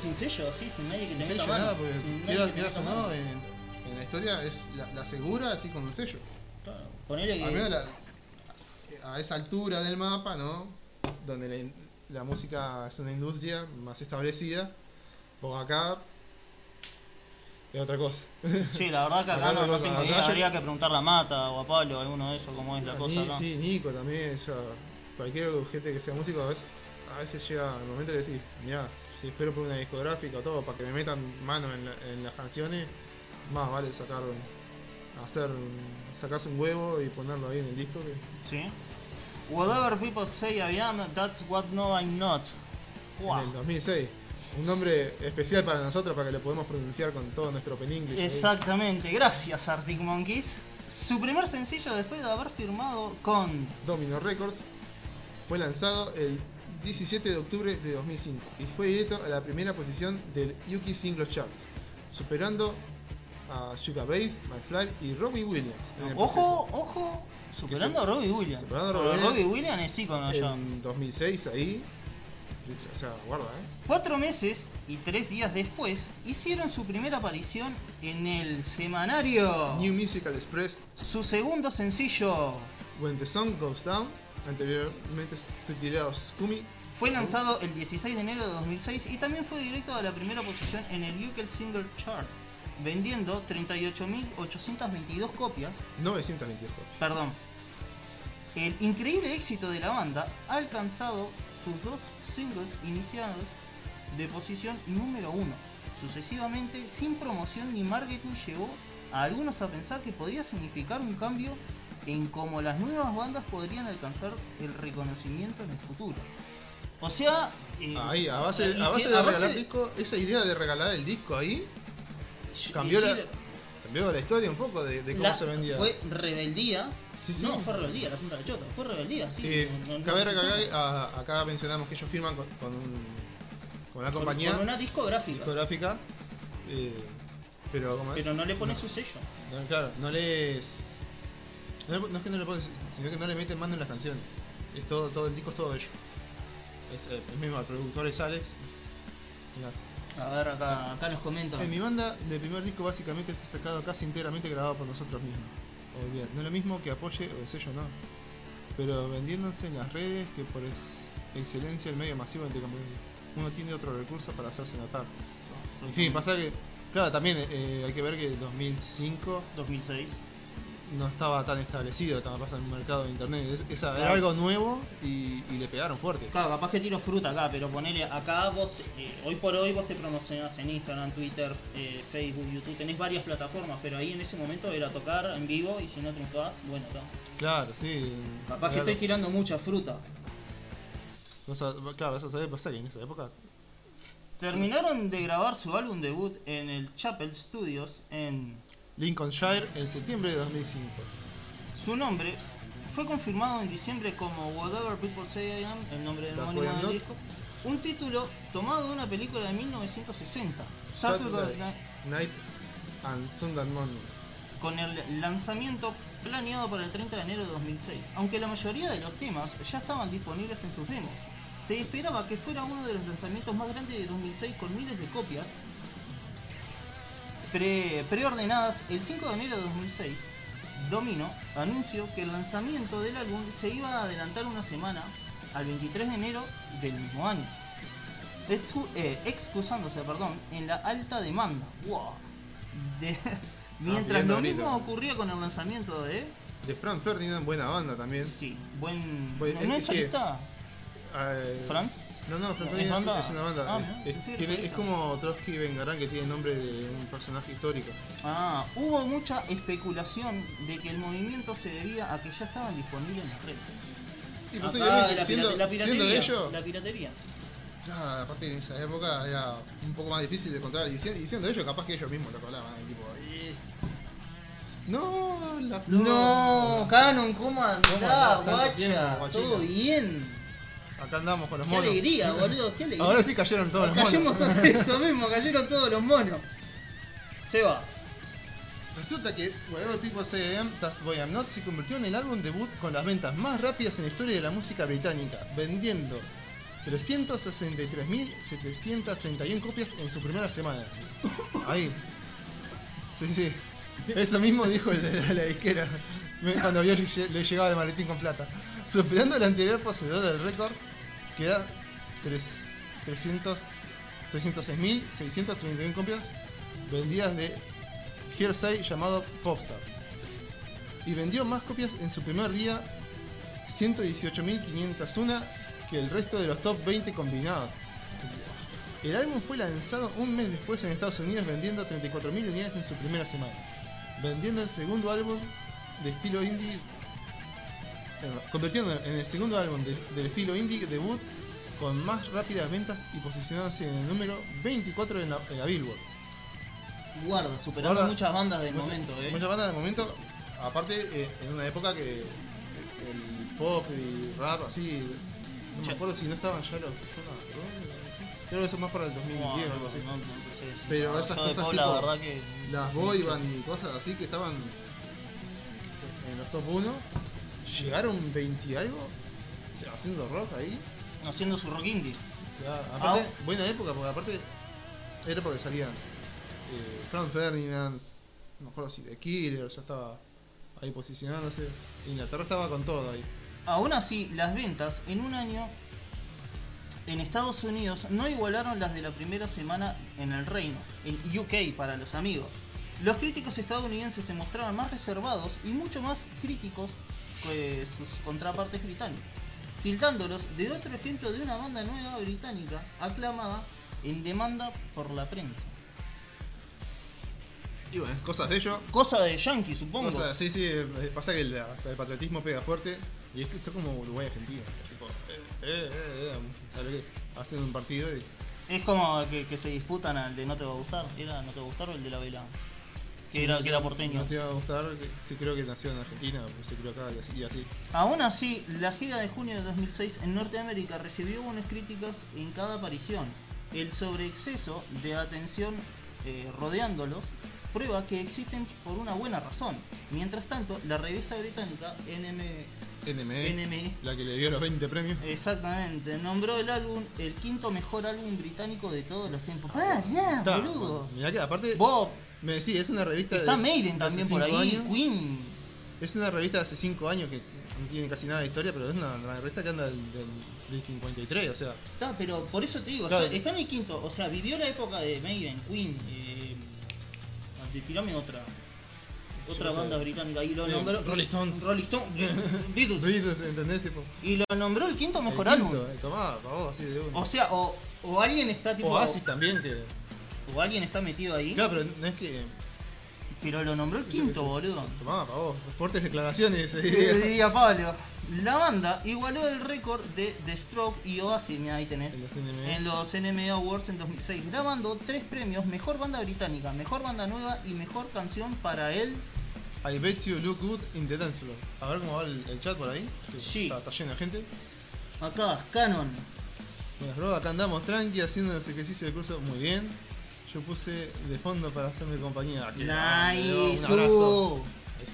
Speaker 2: Sin sello, sí, sin nadie que
Speaker 1: sin
Speaker 2: te meta mano.
Speaker 1: nada, porque
Speaker 2: sin
Speaker 1: quieras,
Speaker 2: que
Speaker 1: quieras o no, en, en la historia es la, la segura así con un sello.
Speaker 2: Claro, ponele que...
Speaker 1: Menos la- a esa altura del mapa, ¿no? Donde la, la música es una industria más establecida, porque acá es otra cosa.
Speaker 2: Sí, la verdad que acá
Speaker 1: Acá
Speaker 2: no, no tengo idea,
Speaker 1: yo-
Speaker 2: habría que preguntarle a Mata o a Pablo alguno de esos cómo es la
Speaker 1: Ah,
Speaker 2: cosa
Speaker 1: Ni-
Speaker 2: acá.
Speaker 1: Sí, Nico también, ya, cualquier gente que sea músico a veces, a veces llega el momento de decir, mirá, si espero por una discográfica o todo para que me metan mano en, la- en las canciones, más vale sacar hacer sacarse un huevo y ponerlo ahí en el disco que
Speaker 2: Sí. Whatever people say I am, that's what no I'm not. Wow.
Speaker 1: en el 2006. Un nombre especial para nosotros para que lo podamos pronunciar con todo nuestro ahí.
Speaker 2: Exactamente, gracias Arctic Monkeys. Su primer sencillo después de haber firmado con
Speaker 1: Domino Records fue lanzado el 17 de octubre de 2005 y fue directo a la primera posición del UK Singles Charts, superando a Sugar Bass, McFly y Robbie Williams.
Speaker 2: Ojo, ojo, superando a Robbie Williams.
Speaker 1: Superando a Robbie
Speaker 2: Robbie Williams es ícono.
Speaker 1: En 2006 ahí, o sea, guarda, ¿eh?
Speaker 2: Cuatro meses y tres días después hicieron su primera aparición en el semanario.
Speaker 1: New Musical Express,
Speaker 2: Su segundo sencillo
Speaker 1: When the Sun Goes Down, anteriormente titulado Scummy,
Speaker 2: fue lanzado el 16 de enero de 2006 y también fue directo a la primera posición en el UK Single Chart, vendiendo 38.822 copias.
Speaker 1: 922.
Speaker 2: Perdón. El increíble éxito de la banda ha alcanzado sus dos singles iniciados de posición número uno. Sucesivamente, sin promoción ni marketing, llevó a algunos a pensar que podría significar un cambio en cómo las nuevas bandas podrían alcanzar el reconocimiento en el futuro. O sea, eh,
Speaker 1: Ahí, a base, a de
Speaker 2: a
Speaker 1: regalar
Speaker 2: base-
Speaker 1: disco, esa idea de regalar el disco ahí cambió la, cambió la historia un poco de, de cómo
Speaker 2: la-
Speaker 1: se vendía.
Speaker 2: Fue rebeldía.
Speaker 1: Sí, sí.
Speaker 2: No, fue rebeldía, la punta de la chota. Fue rebeldía, sí.
Speaker 1: Eh,
Speaker 2: no- no-
Speaker 1: cabe acá mencionamos que ellos firman con, con, un- con una compañía
Speaker 2: con una discográfica.
Speaker 1: discográfica, eh, pero como es,
Speaker 2: Pero no le pone su sello.
Speaker 1: claro, no les no, es que no le ponen, sino que no le meten mano en las canciones. Es todo, todo el disco es todo ellos. Es eh, el mismo, el productor es Alex.
Speaker 2: A ver, acá, acá nos comentan.
Speaker 1: En mi banda, del primer disco básicamente está sacado casi enteramente grabado por nosotros mismos. Olvidad. No es lo mismo que apoye o el sello no. Pero vendiéndose en las redes que por excelencia el medio masivo de competencia. Uno tiene otro recurso para hacerse notar. Y sí, pasa que, claro, también eh, hay que ver que en 2005
Speaker 2: 2006.
Speaker 1: No estaba tan establecido, estaba pasando en un mercado de internet. Es- Era algo nuevo y, y le pegaron fuerte.
Speaker 2: Claro, capaz que tiro fruta acá, pero ponele acá vos, eh, hoy por hoy vos te promocionás en Instagram, Twitter, eh, Facebook, YouTube, tenés varias plataformas, pero ahí en ese momento era tocar en vivo y si no triunfás, bueno, está.
Speaker 1: Claro, sí.
Speaker 2: Capaz que estoy tirando mucha fruta.
Speaker 1: vas a- claro, vas a saber pasar en esa época
Speaker 2: Terminaron de grabar su álbum debut en el Chapel Studios en
Speaker 1: Lincolnshire en septiembre de 2005.
Speaker 2: su nombre. Fue confirmado en diciembre como Whatever People Say I Am, el nombre del homónimo del disco. Un título tomado de una película de 1960, Saturday
Speaker 1: Saturday
Speaker 2: Night
Speaker 1: and Sunday Morning.
Speaker 2: con el lanzamiento planeado para el 30 de enero de 2006. Aunque la mayoría de los temas ya estaban disponibles en sus demos, se esperaba que fuera uno de los lanzamientos más grandes de 2006 con miles de copias pre- preordenadas. El 5 de enero de 2006, Domino anunció que el lanzamiento del álbum se iba a adelantar una semana al 23 de enero del mismo año. Eh, excusándose perdón, en la alta demanda. Wow. De- mientras lo mismo ocurría con el lanzamiento de.
Speaker 1: De Frank Ferdinand, buena banda también.
Speaker 2: Sí, buen.
Speaker 1: Buen-
Speaker 2: ¿No
Speaker 1: es
Speaker 2: es
Speaker 1: que-
Speaker 2: solista?
Speaker 1: Eh,
Speaker 2: ¿Franz?
Speaker 1: No, no, Frank
Speaker 2: ¿Es
Speaker 1: Ferdinand es,
Speaker 2: banda?
Speaker 1: es una banda.
Speaker 2: Ah,
Speaker 1: Es-
Speaker 2: mirá,
Speaker 1: es, tiene- es como Trotsky Vengarán que tiene nombre de un personaje histórico.
Speaker 2: Ah, hubo mucha especulación de que el movimiento se debía a que ya estaban disponibles en la red.
Speaker 1: Y
Speaker 2: Acá,
Speaker 1: posiblemente,
Speaker 2: la,
Speaker 1: siendo,
Speaker 2: la
Speaker 1: siendo de
Speaker 2: piratería.
Speaker 1: ellos,
Speaker 2: La piratería.
Speaker 1: claro, aparte en esa época era un poco más difícil de encontrar. Y, si- y siendo ellos, capaz que ellos mismos lo colaban. y tipo, "Eh". No, la flor.
Speaker 2: No, Canon, ¿cómo andás, guacha? Todo bien.
Speaker 1: Acá andamos con los
Speaker 2: Qué
Speaker 1: monos.
Speaker 2: alegría, boludo, qué alegría.
Speaker 1: Ahora sí cayeron todos los
Speaker 2: Cayemos
Speaker 1: monos.
Speaker 2: todos eso mismo, cayeron todos los monos. Seba,
Speaker 1: Resulta que Whatever People Say That's Boy I'm Not se convirtió en el álbum debut con las ventas más rápidas en la historia de la música británica, vendiendo 363.731 copias en su primera semana. Ahí. Sí, sí. Eso mismo dijo el de la, la disquera cuando vio le llegaba el maletín con plata. Superando al anterior poseedor del récord, que era tres- 300 306.631 copias vendidas de Hearsay llamado Popstar. Y vendió más copias en su primer día, 118.501, que el resto de los top 20 combinados. El álbum fue lanzado un mes después en Estados Unidos vendiendo 34.000 unidades en su primera semana, vendiendo el segundo álbum de estilo indie, convirtiendo en el segundo álbum de- del estilo indie debut con más rápidas ventas y posicionándose en el número 24 en la, en la Billboard.
Speaker 2: guarda, superando
Speaker 1: Guarda.
Speaker 2: muchas bandas del momento, eh.
Speaker 1: Muchas bandas de momento, aparte eh, en una época que el pop y rap así, no me acuerdo si no estaban ya los creo que eso es más para el 2010 o algo así. Pero esas cosas tipo
Speaker 2: la verdad que
Speaker 1: Las boy band y cosas así que estaban en los top 1, llegaron 20 y algo, haciendo rock ahí.
Speaker 2: haciendo su rock indie.
Speaker 1: Aparte,
Speaker 2: Ah.
Speaker 1: buena época, porque aparte era porque salían eh, Frank Ferdinand, no acuerdo si The Killer ya estaba ahí posicionándose. Inglaterra estaba con todo ahí.
Speaker 2: Aún así, las ventas en un año en Estados Unidos no igualaron las de la primera semana en el Reino, en UK para los amigos. Los críticos estadounidenses se mostraban más reservados y mucho más críticos que sus contrapartes británicos, tildándolos de otro ejemplo de una banda nueva británica aclamada en demanda por la prensa.
Speaker 1: Y bueno, cosas de ello.
Speaker 2: Cosa de yankee, supongo.
Speaker 1: Sí, sí, eh, pasa que el, el patriotismo pega fuerte. Y es que esto es como Uruguay-Argentina. Tipo, eh, eh, eh, eh. Hacen un partido y.
Speaker 2: Es como que, que se disputan al de no te va a gustar. ¿Era no te va a gustar o el de la vela? Que
Speaker 1: si
Speaker 2: era, que era porteño.
Speaker 1: No te va a gustar, sí creo que nació en Argentina, pues se crió acá y así. Y así.
Speaker 2: Aún así, la gira de junio de 2006 en Norteamérica recibió buenas críticas en cada aparición. El sobreexceso de atención eh, rodeándolos prueba que existen por una buena razón. Mientras tanto, la revista británica NM,
Speaker 1: NME,
Speaker 2: NME
Speaker 1: la que le dio los 20 premios.
Speaker 2: exactamente nombró el álbum el quinto mejor álbum británico de todos los tiempos. ¡Ah, ya,
Speaker 1: Está,
Speaker 2: boludo!
Speaker 1: Mirá que aparte,
Speaker 2: Bob,
Speaker 1: me decís, es una revista
Speaker 2: está
Speaker 1: de
Speaker 2: Maiden también por ahí,
Speaker 1: años.
Speaker 2: Queen.
Speaker 1: Es una revista de hace 5 años que no tiene casi nada de historia, pero es una, una revista que anda del, del, del 53, o sea.
Speaker 2: Está, pero por eso te digo,
Speaker 1: Claro.
Speaker 2: está, está en el quinto, o sea, vivió la época de Maiden, Queen, eh, tirame otra, otra
Speaker 1: Yo sé.
Speaker 2: banda británica y lo
Speaker 1: Eh,
Speaker 2: nombró
Speaker 1: Rolling Stones.
Speaker 2: Rolling Stones, Beatles,
Speaker 1: Beatles, ¿entendés? Tipo,
Speaker 2: y lo nombró el quinto mejor
Speaker 1: el
Speaker 2: álbum.
Speaker 1: quinto, eh, tomá, pa' vos, así de uno.
Speaker 2: O sea, o, o alguien está tipo,
Speaker 1: Oasis también, que.
Speaker 2: O alguien está metido ahí,
Speaker 1: Claro, pero no es que.
Speaker 2: pero lo nombró el quinto, boludo.
Speaker 1: Tomá, pa' vos, fuertes declaraciones, se
Speaker 2: Sí,
Speaker 1: diría.
Speaker 2: diría Pablo. La banda igualó el récord de The Stroke y Oasis, mira, ahí tenés.
Speaker 1: En los NME.
Speaker 2: En los NME Awards en 2006, grabando tres premios: Mejor Banda Británica, Mejor Banda Nueva y Mejor Canción para él.
Speaker 1: I bet you look good in the dance floor. A ver cómo va el, el chat por ahí. que
Speaker 2: Sí.
Speaker 1: Está, está lleno de gente.
Speaker 2: Acá, Canon.
Speaker 1: Buenas, bro. Acá andamos tranqui haciendo los ejercicios del curso. Muy bien. Yo puse de fondo para hacerme compañía. ¡Qué grande, bro!
Speaker 2: Nice.
Speaker 1: Un abrazo.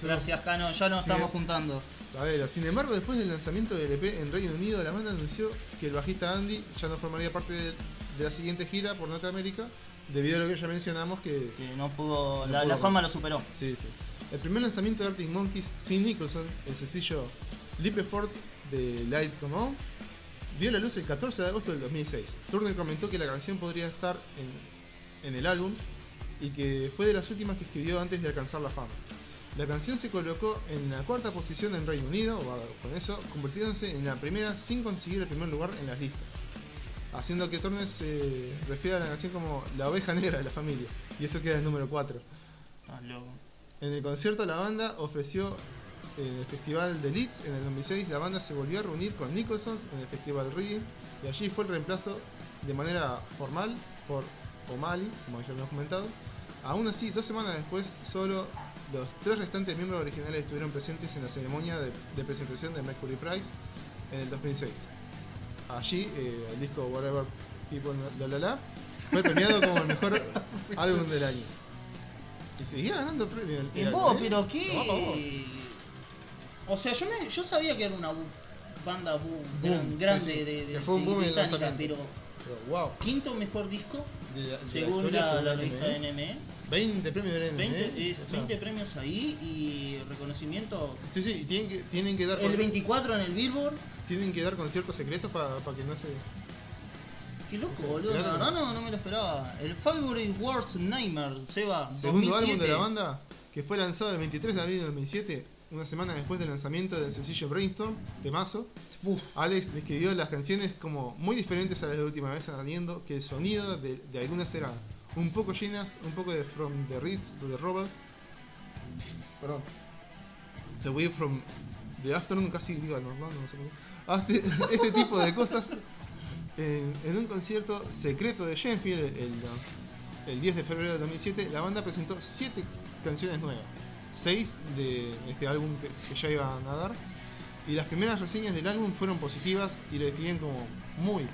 Speaker 2: Gracias, Canon. Ya nos
Speaker 1: Sí.
Speaker 2: estamos juntando.
Speaker 1: A ver, sin embargo, después del lanzamiento del EP en Reino Unido, la banda anunció que el bajista Andy ya no formaría parte de, de la siguiente gira por Norteamérica, debido a lo que ya mencionamos que...
Speaker 2: Que no pudo.
Speaker 1: No
Speaker 2: la,
Speaker 1: pudo.
Speaker 2: la fama lo superó.
Speaker 1: Sí, sí. El primer lanzamiento de Arctic Monkeys sin Nicholson, el sencillo Leap Effort de Light Come On, vio la luz el 14 de agosto del 2006. Turner comentó que la canción podría estar en, en el álbum y que fue de las últimas que escribió antes de alcanzar la fama. La canción se colocó en la cuarta posición en Reino Unido, con eso, convirtiéndose en la primera sin conseguir el primer lugar en las listas. Haciendo que Turner se refiera a la canción como la oveja negra de la familia, y eso queda en el número 4.
Speaker 2: Ah.
Speaker 1: En el concierto la banda ofreció en el festival de Leeds en el 2006 la banda se volvió a reunir con Nicholson en el festival Reading y allí fue el reemplazo de manera formal por O'Malley, como ya habíamos comentado. Aún así, dos semanas después, solo los tres restantes miembros originales estuvieron presentes en la ceremonia de, de presentación de Mercury Prize en el 2006. Allí, eh, el disco Whatever People La La La fue premiado como el mejor álbum del año. Y seguía ganando premios.
Speaker 2: ¿Y vos, pero qué? O sea, yo, me, yo sabía que era una banda
Speaker 1: Boom,
Speaker 2: gran-
Speaker 1: sí,
Speaker 2: grande
Speaker 1: sí,
Speaker 2: de, de,
Speaker 1: que fue un
Speaker 2: de
Speaker 1: boom en
Speaker 2: pero
Speaker 1: Pero, wow.
Speaker 2: quinto mejor disco
Speaker 1: De la- de la
Speaker 2: según la, la revista
Speaker 1: NME.
Speaker 2: de NME.
Speaker 1: 20 premios de NME.
Speaker 2: 20, es
Speaker 1: o sea,
Speaker 2: 20 premios ahí y reconocimiento.
Speaker 1: Sí, sí, tienen que, tienen que dar
Speaker 2: El
Speaker 1: con-
Speaker 2: 24 en el Billboard.
Speaker 1: tienen que dar conciertos secretos para que no se.
Speaker 2: Qué loco, boludo. La verdad no, no me lo esperaba. El Favorite Worst Nightmare, Seba.
Speaker 1: Segundo
Speaker 2: 2007.
Speaker 1: álbum de la banda, que fue lanzado el 23 de abril del 2007, una semana después del lanzamiento del sencillo Brainstorm, de Mazo. Alex describió las canciones como muy diferentes a las de última vez, añadiendo que el sonido de, algunas era un poco llenas, un poco de From the Ritz to the Robot. Perdón. The Way from the Afternoon, casi digo no sé por. Ah, Este, este tipo de cosas en, un concierto secreto de Sheffield el, el- el 10 de febrero de 2007, la banda presentó 7 canciones nuevas, 6 de este álbum que, que ya iban a dar, y las primeras reseñas del álbum fueron positivas y lo describían como muy,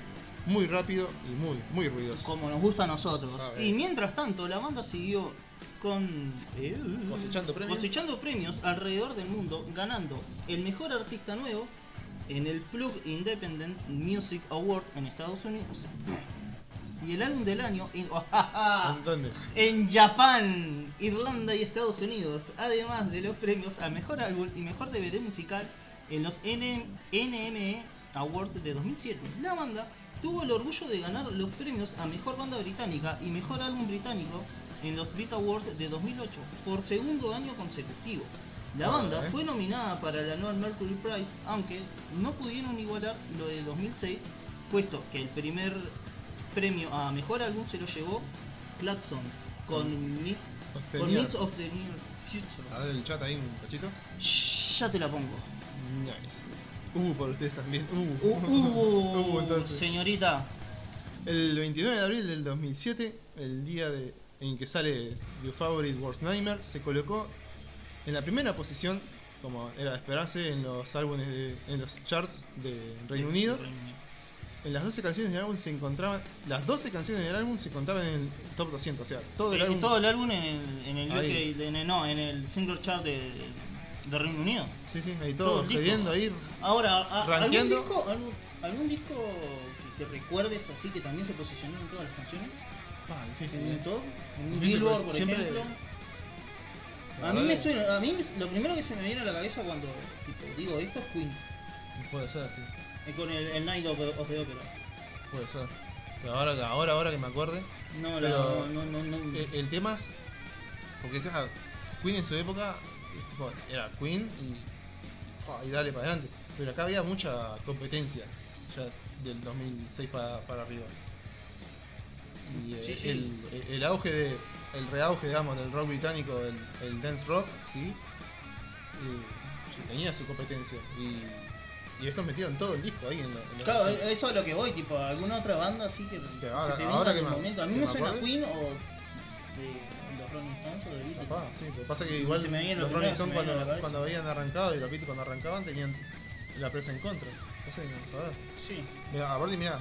Speaker 1: muy rápido y muy, muy ruidoso.
Speaker 2: como nos gusta a nosotros.
Speaker 1: Sabe.
Speaker 2: Y mientras tanto, la banda siguió con eh,
Speaker 1: Cosechando premios.
Speaker 2: cosechando premios alrededor del mundo, ganando el mejor artista nuevo en el Plug Independent Music Award en Estados Unidos y el álbum del año en,
Speaker 1: ¿En dónde?
Speaker 2: en Japón, Irlanda y Estados Unidos, además de los premios a mejor álbum y mejor DVD musical en los NME Awards de 2007. La banda tuvo el orgullo de ganar los premios a mejor banda británica y mejor álbum británico en los Brit Awards de 2008 por segundo año consecutivo. La
Speaker 1: Ah,
Speaker 2: banda
Speaker 1: eh.
Speaker 2: fue nominada para el anual Mercury Prize, aunque no pudieron igualar lo de 2006, puesto que el primer premio a mejor álbum se lo llevó Flat Songs con Mix, of the Near Future.
Speaker 1: A ver el chat ahí un cachito.
Speaker 2: Ya te la pongo.
Speaker 1: Nice. Uh, por ustedes también. Uh,
Speaker 2: Uh, uh,
Speaker 1: Uh, entonces.
Speaker 2: señorita.
Speaker 1: El 29 de abril del 2007, el día de- en que sale Your Favorite Worst Nightmare, se colocó en la primera posición, como era de esperarse, en los álbumes de- en los charts de Reino Unido. En las 12 canciones del álbum se encontraban, las 12 canciones del álbum se contaban en el top 200, o sea, todo el
Speaker 2: Eh,
Speaker 1: álbum.
Speaker 2: todo el álbum en el, en el
Speaker 1: Ahí.
Speaker 2: UK, en el- no, en el single chart de, de Reino Unido.
Speaker 1: Sí, sí, ahí
Speaker 2: todo
Speaker 1: todo,
Speaker 2: disco.
Speaker 1: cediendo ahí.
Speaker 2: Ahora, a- ¿algún disco, algún, algún disco que, que recuerdes así que también se posicionó en todas las canciones?
Speaker 1: Ah, difícil,
Speaker 2: En un
Speaker 1: eh.
Speaker 2: top, en un Billboard, por
Speaker 1: siempre-
Speaker 2: ejemplo. A mí me
Speaker 1: es-
Speaker 2: suena, a mí me- lo primero que se me viene a la cabeza cuando tipo, digo esto es Queen,
Speaker 1: Puede ser, sí.
Speaker 2: eh, con el, el Night of, of the Opera.
Speaker 1: Puede ser. Pero ahora, ahora, ahora que me acuerde,
Speaker 2: No,
Speaker 1: Pero-
Speaker 2: la, no, no, no, no.
Speaker 1: el, el tema es. Porque claro, Queen en su época es tipo, era Queen y, y dale para adelante. Pero acá había mucha competencia ya del 2006 para, para arriba. Y eh,
Speaker 2: Sí.
Speaker 1: El, auge de. El reauge, digamos, del rock británico, el, el dance rock, sí. eh, tenía su competencia. Y, y estos metieron todo el disco ahí en la. en la
Speaker 2: Claro,
Speaker 1: canción.
Speaker 2: eso es lo que voy, tipo, alguna otra banda así que,
Speaker 1: Que ahora-
Speaker 2: se te
Speaker 1: ahora
Speaker 2: venga
Speaker 1: que
Speaker 2: en el
Speaker 1: me-
Speaker 2: momento. A mí me
Speaker 1: me
Speaker 2: suena. Queen o de los Rolling Stones
Speaker 1: sí, pero pasa que igual
Speaker 2: Se me
Speaker 1: los
Speaker 2: lo
Speaker 1: Rolling
Speaker 2: se
Speaker 1: Stones
Speaker 2: me
Speaker 1: cuando, cuando habían arrancado y los Beatles cuando arrancaban tenían la presa en contra. No sé, no, joder.
Speaker 2: Sí.
Speaker 1: Mirá, aparte mirá,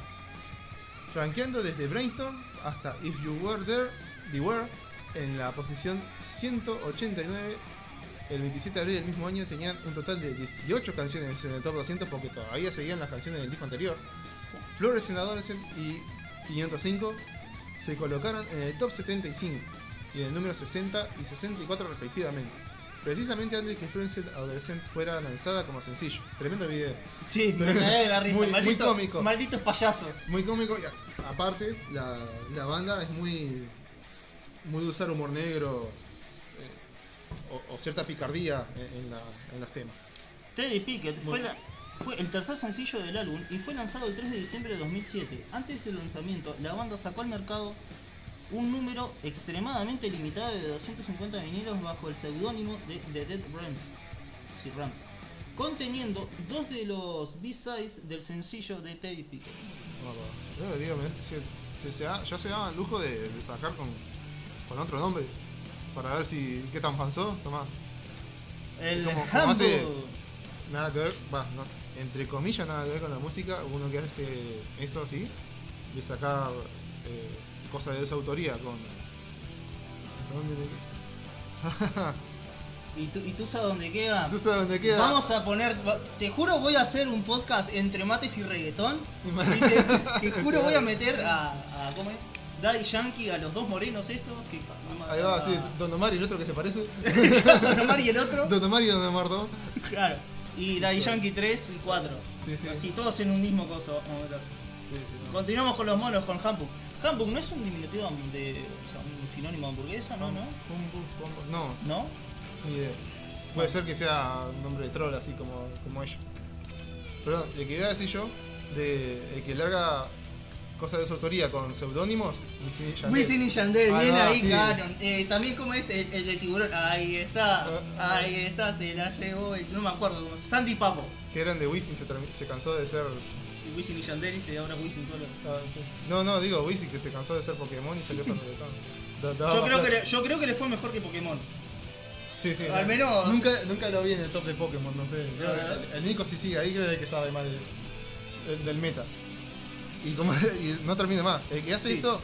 Speaker 1: rankeando desde Brainstorm hasta If You Were There, Beware, en la posición 189, el 27 de abril del mismo año tenían un total de 18 canciones en el top 200 porque todavía seguían las canciones del disco anterior. Flores en Adolescent y 505 se colocaron en el top 75 y en el número 60 y 64 respectivamente. precisamente antes que Fluency Adolescent fuera lanzada como sencillo. Tremendo video.
Speaker 2: Sí, me de la risa.
Speaker 1: Muy- muy
Speaker 2: Maldito-
Speaker 1: cómico.
Speaker 2: Malditos payasos.
Speaker 1: Muy cómico. y aparte, la, la banda es muy. muy de usar humor negro eh, o, o cierta picardía en, en la- en los temas.
Speaker 2: Teddy Pickett fue,
Speaker 1: Muy-
Speaker 2: la- fue el tercer sencillo del álbum y fue lanzado el 3 de diciembre de 2007. Antes del lanzamiento, la banda sacó al mercado un número extremadamente limitado de 250 vinilos bajo el seudónimo de The Dead Rams, sí, Rams, conteniendo dos de los B-sides del sencillo de Teddy Pickett.
Speaker 1: No, no, yo le digo, me- se, se- se ya se daban lujo de, de sacar con, con otro nombre. Para ver si qué tan sos, tomá.
Speaker 2: El
Speaker 1: Como- como
Speaker 2: Humble-
Speaker 1: hace- Nada que ver, no, entre comillas nada que ver con la música, uno que hace eso así, de sacar eh, cosas de esa autoría con... ¿Dónde me
Speaker 2: ¿Y tú, ¿Y tú sabes dónde queda?
Speaker 1: ¿Tú sabes dónde queda?
Speaker 2: Vamos a poner, te juro voy a hacer un podcast entre mates y reggaetón. Y te, te juro voy a meter a, a ¿cómo es? Daddy Yankee, a los dos morenos estos. Que,
Speaker 1: Ahí va,
Speaker 2: a-
Speaker 1: sí, Don Omar y el otro que se parece.
Speaker 2: Don Omar y el otro.
Speaker 1: Don Omar y Don Omar 2.
Speaker 2: Claro. Y Daddy Yankee 3 y 4.
Speaker 1: Sí, sí.
Speaker 2: Así, todos en un mismo coso. vamos a meter.
Speaker 1: Sí, sí.
Speaker 2: Continuamos con los monos, con Hamburg. Hamburg no es un diminutivo de. O sea, un sinónimo de hamburguesa, ¿no? ¿No?
Speaker 1: Humbu, humbu- No,
Speaker 2: ¿No?
Speaker 1: ni idea. Puede ser que sea un nombre de troll, así como, como ella. Perdón, el que iba a decir yo, de el que larga cosas de su autoría con seudónimos, Wisin y Yandel.
Speaker 2: Wisin y Yandel,
Speaker 1: Ahí
Speaker 2: bien
Speaker 1: va,
Speaker 2: ahí,
Speaker 1: sí.
Speaker 2: Canon. Eh, también, como es el, el del tiburón? Ahí está,
Speaker 1: Ah,
Speaker 2: ahí está, se la llevó. el- no me acuerdo, como Sandy Papo.
Speaker 1: Que eran de Wisin, se, se cansó de ser.
Speaker 2: Wisin y Yandel y se ahora Wisin solo.
Speaker 1: ah, sí. No, no, digo Wisin que se cansó de ser Pokémon y salió daba
Speaker 2: Yo creo, que le, yo creo que le fue mejor que Pokémon.
Speaker 1: Sí, sí.
Speaker 2: al
Speaker 1: no.
Speaker 2: menos-
Speaker 1: Nunca, nunca lo vi en el top de Pokémon, no sé. Creo que el, el Nico sí sigue ahí, creo que sabe más del, del- del meta. Y, como, y no termina más. El que hace
Speaker 2: Sí.
Speaker 1: esto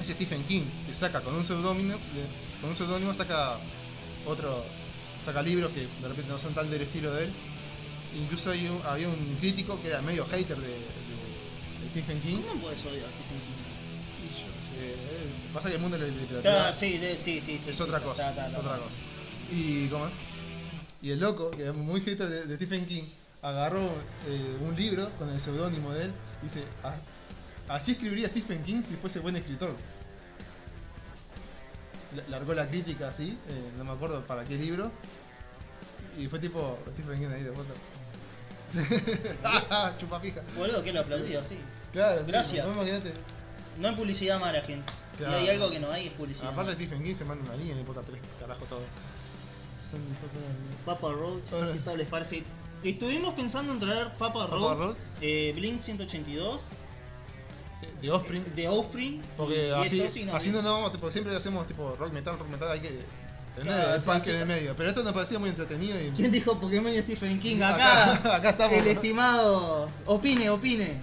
Speaker 1: es Stephen King, que saca con un seudónimo, de- con un seudónimo saca otro, saca libros que de repente no son tan del estilo de él. Incluso hay un- había un crítico que era medio hater de, de- de Stephen King.
Speaker 2: ¿Cómo puedes odiar a Stephen King?
Speaker 1: Y yo, eh, pasa que el mundo de la literatura
Speaker 2: Ah, sí, sí, sí,
Speaker 1: es otra cosa. es otra cosa. Y, ¿cómo y el loco, que es muy hater de, de Stephen King, agarró eh, un libro con el seudónimo de él y dice: "Ah, Así escribiría Stephen King si fuese buen escritor. La- Largó la crítica así, eh, no me acuerdo para qué libro. Y fue tipo Stephen King ahí de vuelta. Chupapija.
Speaker 2: Boludo, que lo aplaudió, sí.
Speaker 1: Claro,
Speaker 2: Gracias.
Speaker 1: vos imaginate.
Speaker 2: No hay publicidad mala, gente.
Speaker 1: Claro.
Speaker 2: Si hay algo que no hay, es publicidad.
Speaker 1: Aparte. Stephen King se manda una línea le importa tres carajo todo. Son
Speaker 2: Papa Roach,
Speaker 1: Ahora.
Speaker 2: ¿qué tal les parece? Estuvimos pensando en traer Papa,
Speaker 1: Papa
Speaker 2: Roach,
Speaker 1: Roach.
Speaker 2: eh, Blink 182,
Speaker 1: Eh, De Offspring.
Speaker 2: de Offspring.
Speaker 1: Porque
Speaker 2: y
Speaker 1: así,
Speaker 2: esto sí, no,
Speaker 1: así no nos vamos, tipo, siempre hacemos tipo rock metal, rock metal, hay que
Speaker 2: Claro,
Speaker 1: el punk
Speaker 2: sí,
Speaker 1: en
Speaker 2: sí.
Speaker 1: el medio. Pero esto nos parecía muy entretenido y.
Speaker 2: ¿Quién dijo Pokémon y Stephen King?
Speaker 1: Acá-
Speaker 2: Acá,
Speaker 1: acá estamos.
Speaker 2: el estimado. Opine, opine.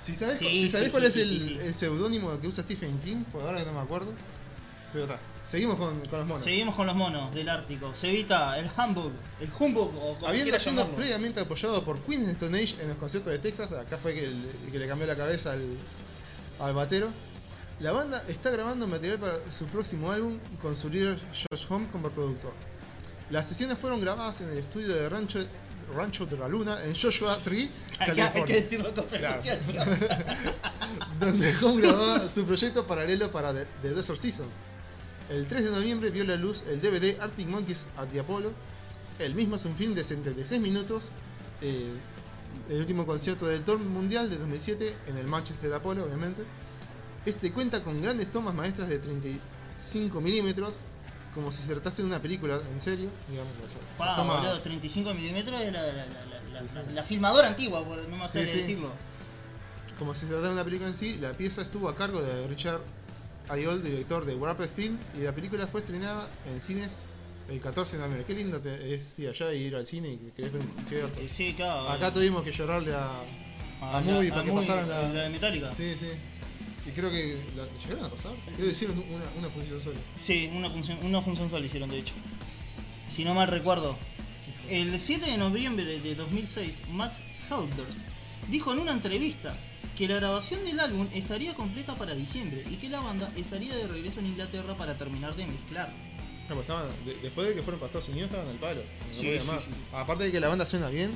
Speaker 1: Si sabes,
Speaker 2: Sí,
Speaker 1: si sabés
Speaker 2: sí,
Speaker 1: cuál
Speaker 2: sí,
Speaker 1: es
Speaker 2: sí,
Speaker 1: el, el seudónimo que usa Stephen King, por ahora que no me acuerdo. Pero está. Seguimos con, con los monos.
Speaker 2: Seguimos con los monos del Ártico. Se evita el Humbug, el Humbug o
Speaker 1: Habiendo sido previamente apoyado por Queen Stone Age en los conciertos de Texas, acá fue que, el- que le cambió la cabeza al, al batero. La banda está grabando material para su próximo álbum con su líder Josh Home como productor. Las sesiones fueron grabadas en el estudio de Rancho, Rancho de la Luna en Joshua Tree,
Speaker 2: Acá hay que
Speaker 1: California,
Speaker 2: decirlo con
Speaker 1: Claro. donde Home grababa su proyecto paralelo para The, The Desert Seasons. El 3 de noviembre vio la luz el DVD Arctic Monkeys at the Apollo. El mismo es un film de 76 minutos. eh, el último concierto del Tour Mundial de 2007 en el Manchester Apollo, obviamente. Este cuenta con grandes tomas maestras de 35 milímetros, como si se tratase de una película en serio. Digamos, o sea,
Speaker 2: Pa,
Speaker 1: toma-
Speaker 2: boludo, 35 milímetros es la, la, la, la-
Speaker 1: Sí, sí.
Speaker 2: la- la filmadora antigua, por no me hacer
Speaker 1: Sí,
Speaker 2: decirlo.
Speaker 1: como si se tratara de una película en sí, la pieza estuvo a cargo de Richard Ayol, director de Warped Film, y la película fue estrenada en cines el 14 de noviembre. Qué lindo te- es ir allá y ir al cine y que querés ver un concierto.
Speaker 2: Sí, claro.
Speaker 1: Acá tuvimos que llorarle a...
Speaker 2: a,
Speaker 1: a Movie para que pasaran la-
Speaker 2: la de Metallica. Sí,
Speaker 1: Sí, sí. Y creo que... La... ¿Llegaron a pasar? Creo que hicieron una, una función sola.
Speaker 2: una, función, una función sola hicieron, de hecho. Si no mal recuerdo. El 7 de noviembre de 2006, Matt Helders dijo en una entrevista que la grabación del álbum estaría completa para diciembre y que la banda estaría de regreso en Inglaterra para terminar de mezclar.
Speaker 1: No, pues estaban, de- después de que fueron para Estados Unidos estaban al palo. No
Speaker 2: Sí, sí, sí.
Speaker 1: Aparte de que la banda suena bien,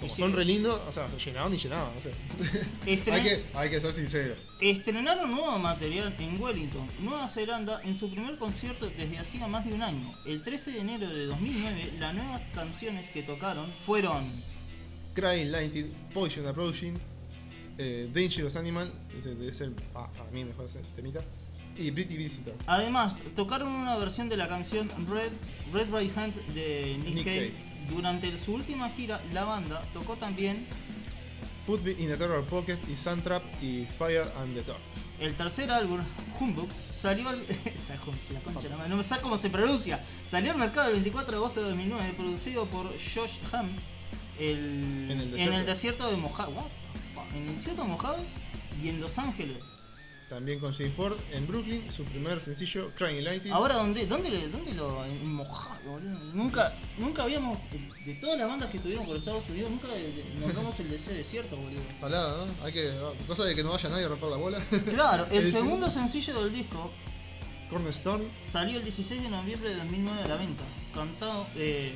Speaker 1: como
Speaker 2: Es
Speaker 1: son re lindos, o sea, se llenaban y llenaban, no sé.
Speaker 2: Estren-
Speaker 1: hay, que, hay que ser sincero.
Speaker 2: Estrenaron nuevo material en Wellington, Nueva Zelanda, en su primer concierto desde hacía más de un año. El 13 de enero de 2009, las nuevas canciones que tocaron fueron
Speaker 1: Crying Lightning, Poison Approaching, eh, Dangerous Animal, debe ser ah, para mí mejor ese temita, y Pretty Visitors.
Speaker 2: Además, tocaron una versión de la canción Red, Red Right Hand de Nick,
Speaker 1: Nick
Speaker 2: Cave.
Speaker 1: Cave.
Speaker 2: Durante su última gira, la banda tocó también
Speaker 1: Put Me in a Terror Pocket y Suntrap y Fire and the Dot.
Speaker 2: el tercer álbum, Humbug, salió al... La concha, la no me sé cómo se pronuncia. Salió al mercado el 24 de agosto de 2009, producido por Josh Hams el-
Speaker 1: En el
Speaker 2: en
Speaker 1: desierto.
Speaker 2: el desierto de Mojave. The? En el desierto de Mojave y en Los Ángeles.
Speaker 1: También con Jane Ford en Brooklyn, su primer sencillo Crying Lightning.
Speaker 2: Ahora, ¿dónde, dónde, dónde lo en Mojave, boludo? Nunca, nunca habíamos, de, todas las bandas que estuvieron por Estados Unidos, nunca de- nombramos el ese desierto, boludo.
Speaker 1: Salada, ¿no? Hay que. Cosa de que no vaya nadie a romper la bola.
Speaker 2: Claro, el
Speaker 1: El
Speaker 2: segundo sencillo del disco
Speaker 1: Cornerstone,
Speaker 2: salió el 16 de noviembre de 2009 a la venta, cantado, eh,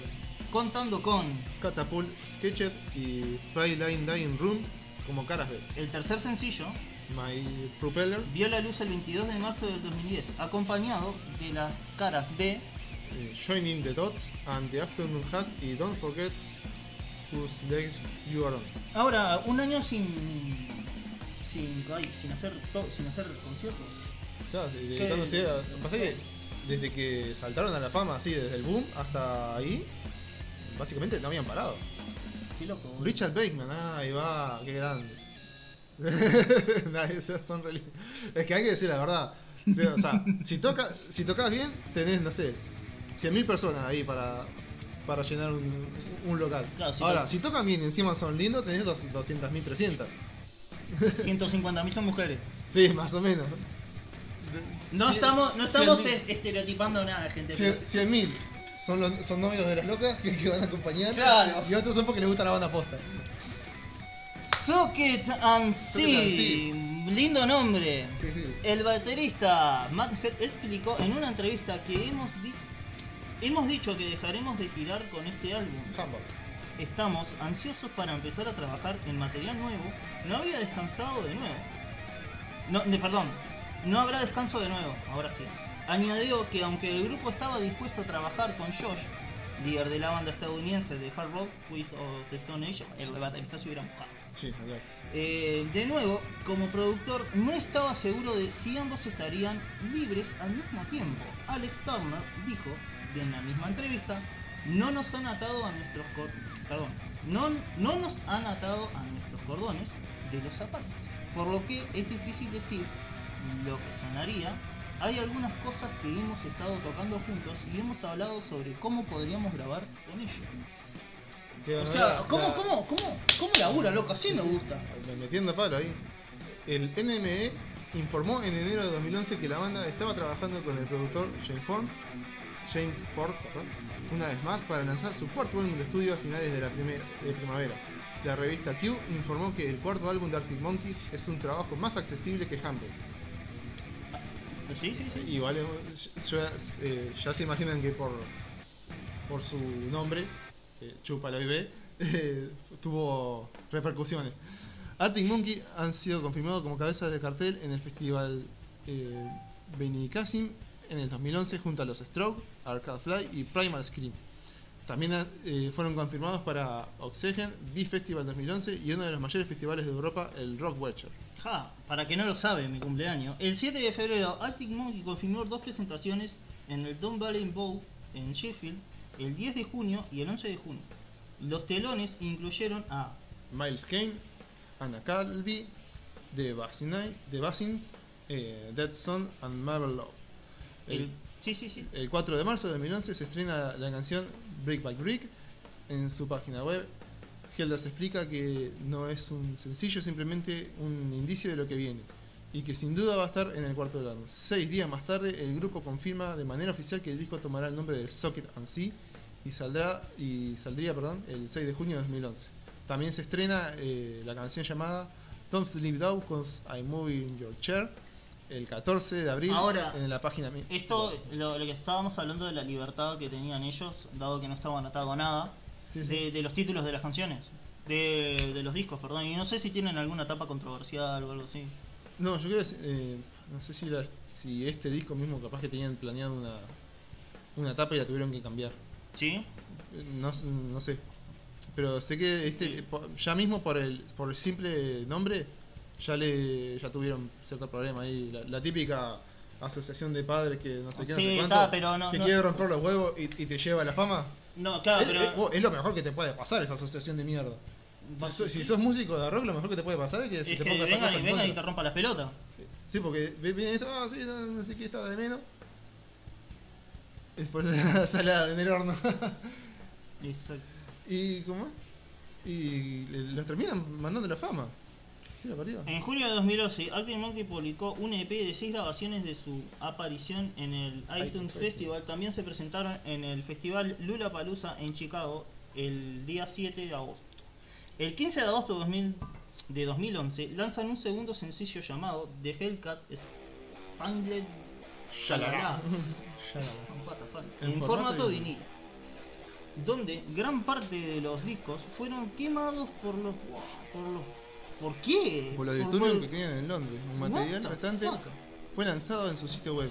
Speaker 2: contando con
Speaker 1: Catapult, Sketched y Flyline Dying Room como caras B.
Speaker 2: el tercer sencillo,
Speaker 1: My Propeller,
Speaker 2: vio la luz el 22 de marzo del 2010, acompañado de las caras B,
Speaker 1: eh, Joining the Dots and the Afternoon Hat y Don't Forget Whose Legs You Are On.
Speaker 2: Ahora, un año sin sin, ay, sin hacer to- sin hacer conciertos.
Speaker 1: Claro, de- dedicándose a. Lo que pasa es que desde que saltaron a la fama, así, desde el boom hasta ahí, básicamente no habían parado.
Speaker 2: Qué loco.
Speaker 1: Richard Bateman, ah, ahí va, qué grande. Esos son Es que hay que decir la verdad. O sea, si, toca, si tocas bien, tenés, no sé, 100.000 personas ahí para, para llenar un, un local.
Speaker 2: Claro, si
Speaker 1: Ahora,
Speaker 2: to-
Speaker 1: si tocan bien y encima son lindos, tenés dos- 200.000, 300.
Speaker 2: 150.000 son mujeres.
Speaker 1: Sí, más o menos.
Speaker 2: No estamos, no estamos
Speaker 1: 100.000.
Speaker 2: estereotipando nada, gente. pero-
Speaker 1: 100 100.000 son, los, son novios de las locas que, que van a acompañar.
Speaker 2: Claro.
Speaker 1: Y otros son porque les gusta la banda posta.
Speaker 2: Socket and See. Lindo nombre.
Speaker 1: Sí, sí.
Speaker 2: El baterista Matt Head explicó en una entrevista que hemos, di- hemos dicho que dejaremos de girar con este álbum.
Speaker 1: Humble.
Speaker 2: Estamos ansiosos para empezar a trabajar en material nuevo. No había descansado de nuevo. No, de- perdón, no habrá descanso de nuevo, ahora sí. Añadió que aunque el grupo estaba dispuesto a trabajar con Josh, líder de la banda estadounidense de Hard Rock with of the Stone Age, el baterista se hubiera mojado. Eh, de nuevo, como productor, no estaba seguro de si ambos estarían libres al mismo tiempo. Alex Turner dijo, en la misma entrevista, no nos han atado a nuestros no, no nos han atado a nuestros cordones de los zapatos. Por lo que es difícil decir lo que sonaría. Hay algunas cosas que hemos estado tocando juntos y hemos hablado sobre cómo podríamos grabar con ellos. O sea, ¿cómo,
Speaker 1: la-
Speaker 2: cómo, cómo, cómo labura, loco? Así me gusta.
Speaker 1: Metiendo palo ahí. El NME informó en enero de 2011 que la banda estaba trabajando con el productor James Ford, James Ford una vez más para lanzar su cuarto álbum de estudio a finales de la primera, de primavera. La revista Q informó que el cuarto álbum de Arctic Monkeys es un trabajo más accesible que Humble.
Speaker 2: Sí, sí, sí.
Speaker 1: Igual eh, ya, eh, ya se imaginan que por, por su nombre, eh, Chúpalo y eh, tuvo repercusiones. Arctic Monkey han sido confirmados como cabezas de cartel en el festival eh, Benicassim en el 2011 junto a los Stroke, Arcade Fly y Primal Scream. También eh, fueron confirmados para Oxygen, B-Festival 2011 y uno de los mayores festivales de Europa, el Rock Watcher.
Speaker 2: Ja, para que no lo sabe, mi cumpleaños. El 7 de febrero, Arctic Monkey confirmó dos presentaciones en el Don Valley Bowl en Sheffield, el 10 de junio y el 11 de junio. Los telones incluyeron a
Speaker 1: Miles Kane, Anna Calvi, The Bassins eh, Dead Son and Marvel Love.
Speaker 2: el...
Speaker 1: El,
Speaker 2: Sí, sí, sí.
Speaker 1: el 4 de marzo de 2011 se estrena la canción Brick by Brick en su página web. Heldas explica que no es un sencillo, simplemente un indicio de lo que viene y que sin duda va a estar en el cuarto del álbum. Seis días más tarde, el grupo confirma de manera oficial que el disco tomará el nombre de Socket and Sea y saldrá y saldría, perdón, el 6 de junio de 2011. También se estrena eh, la canción llamada Don't Sleep Down Cause I'm Moving Your Chair el 14 de abril
Speaker 2: Ahora,
Speaker 1: en la página mi-
Speaker 2: Esto, lo, lo que estábamos hablando de la libertad que tenían ellos, dado que no estaba anotado nada,
Speaker 1: Sí, sí.
Speaker 2: De, de los títulos de las canciones, de, de los discos, perdón. Y no sé si tienen alguna etapa controversial o algo así.
Speaker 1: No, yo creo que eh, no sé si, la- si este disco mismo capaz que tenían planeado una, una etapa y la tuvieron que cambiar.
Speaker 2: ¿Sí?
Speaker 1: No, no sé. Pero sé que este ya mismo por el por el simple nombre ya le ya tuvieron cierto problema ahí. La, la típica asociación de padres que no sé qué, no
Speaker 2: Sí,
Speaker 1: sé cuánto,
Speaker 2: está, pero no-
Speaker 1: que
Speaker 2: no-
Speaker 1: quiere romper los huevos y, y te lleva a la fama.
Speaker 2: No, claro,
Speaker 1: es,
Speaker 2: pero...
Speaker 1: es- lo mejor que te puede pasar esa asociación de mierda. Si, sos- si sos músico de rock, lo mejor que te puede pasar es que se
Speaker 2: es
Speaker 1: te
Speaker 2: que
Speaker 1: pongas a
Speaker 2: vengan,
Speaker 1: casa
Speaker 2: y vengan te rompan las pelotas.
Speaker 1: Sí, porque viene esto, ah, sí, no, no sé qué está de menos. Después de la salada en el horno.
Speaker 2: Exacto.
Speaker 1: y, ¿cómo? Y los terminan mandando la fama.
Speaker 2: En julio de 2011, Arctic Monkey publicó un EP de 6 grabaciones de su aparición en el iTunes
Speaker 1: iTunes
Speaker 2: Festival. También se presentaron en el festival Lula Palusa en Chicago el día 7 de agosto. El 15 de agosto de, 2000 de 2011 lanzan un segundo sencillo llamado The Hellcat Spangled Shalala.
Speaker 1: En
Speaker 2: en,
Speaker 1: formato vinilo.
Speaker 2: Donde gran parte de los discos fueron quemados por los. por los. ¿Por qué?
Speaker 1: Por los disturbios
Speaker 2: por-
Speaker 1: que tenían en Londres. El material restante
Speaker 2: fuck?
Speaker 1: fue lanzado en su sitio web.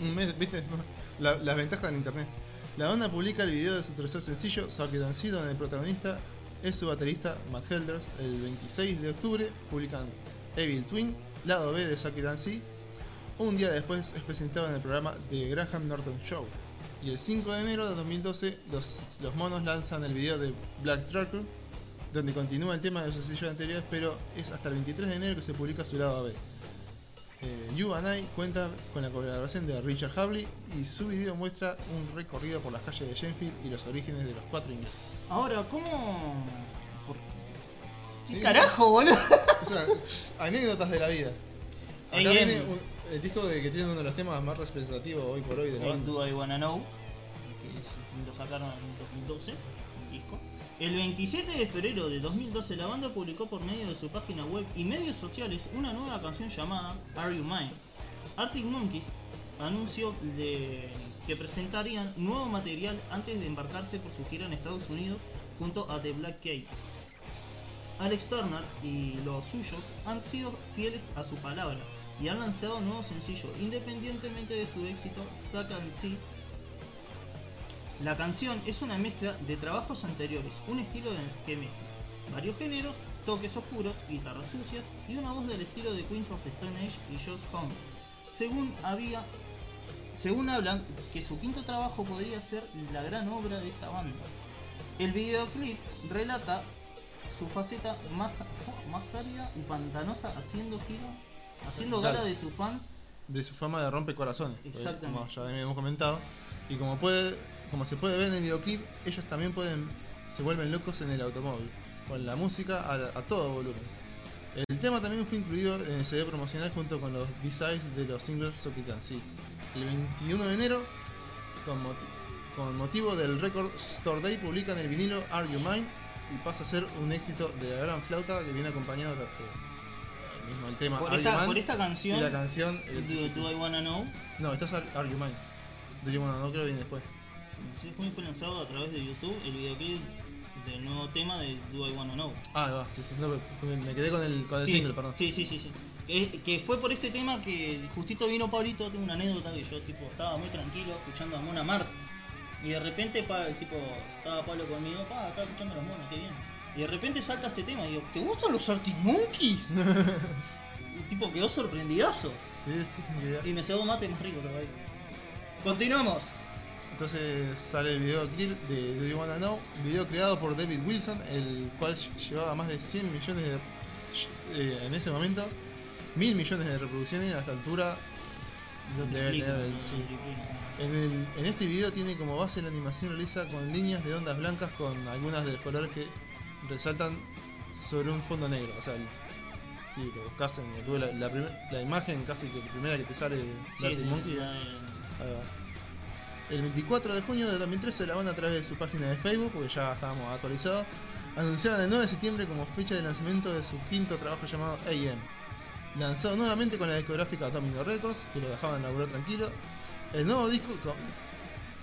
Speaker 1: Un mes, ¿viste? La- las ventajas del internet. La banda publica el video de su tercer sencillo, Socket and donde el protagonista es su baterista Matt Helders. El 26 de octubre publican Evil Twin, lado B de Socket and. Un día después es presentado en el programa The Graham Norton Show. Y el 5 de enero de 2012 los, los monos lanzan el video de Black Trucker, donde continúa el tema de sus sencillos anteriores, pero es hasta el 23 de enero que se publica su lado B. Eh, you and I cuenta con la colaboración de Richard Havley y su video muestra un recorrido por las calles de Shenfield y los orígenes de los cuatro ingleses.
Speaker 2: Ahora, ¿cómo.? por- ¿Qué
Speaker 1: Sí.
Speaker 2: carajo, boludo?
Speaker 1: O sea, anécdotas de la vida. Acá viene un- el disco de que tiene uno de los temas más representativos hoy por hoy de la banda.
Speaker 2: Do I Wanna Know, que lo sacaron en 2012, un disco. El 27 de febrero de 2012 la banda publicó por medio de su página web y medios sociales una nueva canción llamada Are You Mine. Arctic Monkeys anunció de- que presentarían nuevo material antes de embarcarse por su gira en Estados Unidos junto a The Black Keys. Alex Turner y los suyos han sido fieles a su palabra y han lanzado un nuevo sencillo independientemente de su éxito and See. La canción es una mezcla de trabajos anteriores, un estilo que mezcla varios géneros, toques oscuros, guitarras sucias y una voz del estilo de Queens of Stone Age y Josh Holmes. Según había según hablan que su quinto trabajo podría ser la gran obra de esta banda. El videoclip relata su faceta más, más árida y pantanosa haciendo gira, haciendo gala de sus fans.
Speaker 1: de su fama de rompe corazones. porque,
Speaker 2: Exactamente.
Speaker 1: Como ya hemos comentado. Y como puede, como se puede ver en el videoclip, ellos también pueden, se vuelven locos en el automóvil, con la música a, a todo volumen. El tema también fue incluido en el CD promocional junto con los B-sides de los singles Socket and See. El 21 de enero, con, moti- con motivo del Record Store Day, publican el vinilo Are You Mine y pasa a ser un éxito de la gran flauta que viene acompañado de, mismo el tema
Speaker 2: Por
Speaker 1: Are
Speaker 2: esta,
Speaker 1: Mine
Speaker 2: por esta canción,
Speaker 1: y la canción
Speaker 2: Do, Do I Wanna Know,
Speaker 1: no, esta es Are You Mine. Do You Wanna Know creo que viene después.
Speaker 2: sí, fue lanzado a través de YouTube el videoclip del nuevo tema de Do I Wanna Know.
Speaker 1: Ah, va, sí, sí, no, me me quedé con el, con el
Speaker 2: sí,
Speaker 1: single, perdón.
Speaker 2: Sí, sí, sí, sí. Que, que fue por este tema que justito vino Pablito, tengo una anécdota que yo tipo estaba muy tranquilo escuchando a Mona Mart y de repente pa, tipo estaba Pablo conmigo, pa, estaba escuchando a los monos, qué bien. Y de repente salta este tema y digo, ¿te gustan los Arctic Monkeys? y tipo quedó sorprendidazo.
Speaker 1: Sí, sí, ya-
Speaker 2: Y me cebó mate más rico todavía. Continuamos.
Speaker 1: Entonces sale el videoclip de Do You Wanna Know, video creado por David Wilson, el cual ll- llevaba más de 100 millones de. eh, en ese momento, mil millones de reproducciones a esta altura. Debe tener el- sí. En, el- en este video tiene como base la animación realiza con líneas de ondas blancas con algunas de los colores que resaltan sobre un fondo negro. O sea, el- si lo buscas en YouTube, la, la primer- la imagen casi que la primera que te sale de
Speaker 2: Sí,
Speaker 1: Monkey. va. El 24 de junio de 2013 la banda a través de su página de Facebook, porque ya estábamos actualizados, anunciaron el 9 de septiembre como fecha de lanzamiento de su quinto trabajo llamado AM. lanzado nuevamente con la discográfica Domino Records, que lo dejaban laburar tranquilo. El nuevo disco. con-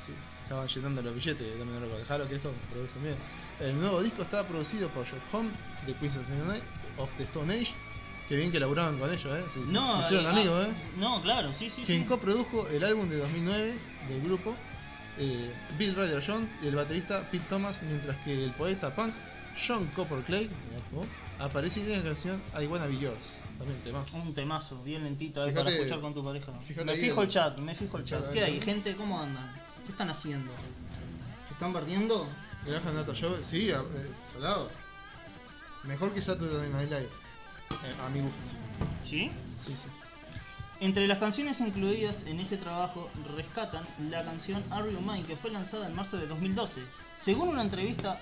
Speaker 1: Sí, se estaban llenando los billetes de Domino Records, dejalo que esto produce bien. El nuevo disco estaba producido por George Home, de Queens of the Stone Age- of the Stone Age. Que bien que laburaban con ellos, ¿eh? Se,
Speaker 2: No,
Speaker 1: se hicieron
Speaker 2: eh,
Speaker 1: amigos,
Speaker 2: ah,
Speaker 1: ¿eh?
Speaker 2: No, claro, sí, sí.
Speaker 1: Quien
Speaker 2: sí.
Speaker 1: coprodujo el álbum de 2009 del grupo, eh, Bill Ryder Jones y el baterista Pete Thomas, mientras que el poeta punk John Copper Clay aparece en la canción I Wanna Be Yours. También temas.
Speaker 2: Un temazo, bien lentito ahí
Speaker 1: Fíjate-
Speaker 2: para escuchar con tu pareja. Me fijo
Speaker 1: el-
Speaker 2: el chat, me fijo el chat. ¿Qué hay, gente? ¿Cómo andan? ¿Qué están haciendo? ¿Se están perdiendo?
Speaker 1: Granja Nata Show, sí, eh, salado. Mejor que Saturday Night Live, eh, a mi gusto.
Speaker 2: ¿Sí?
Speaker 1: Sí, sí.
Speaker 2: Entre las canciones incluidas en este trabajo rescatan la canción Are You Mine que fue lanzada en marzo de 2012. Según una entrevista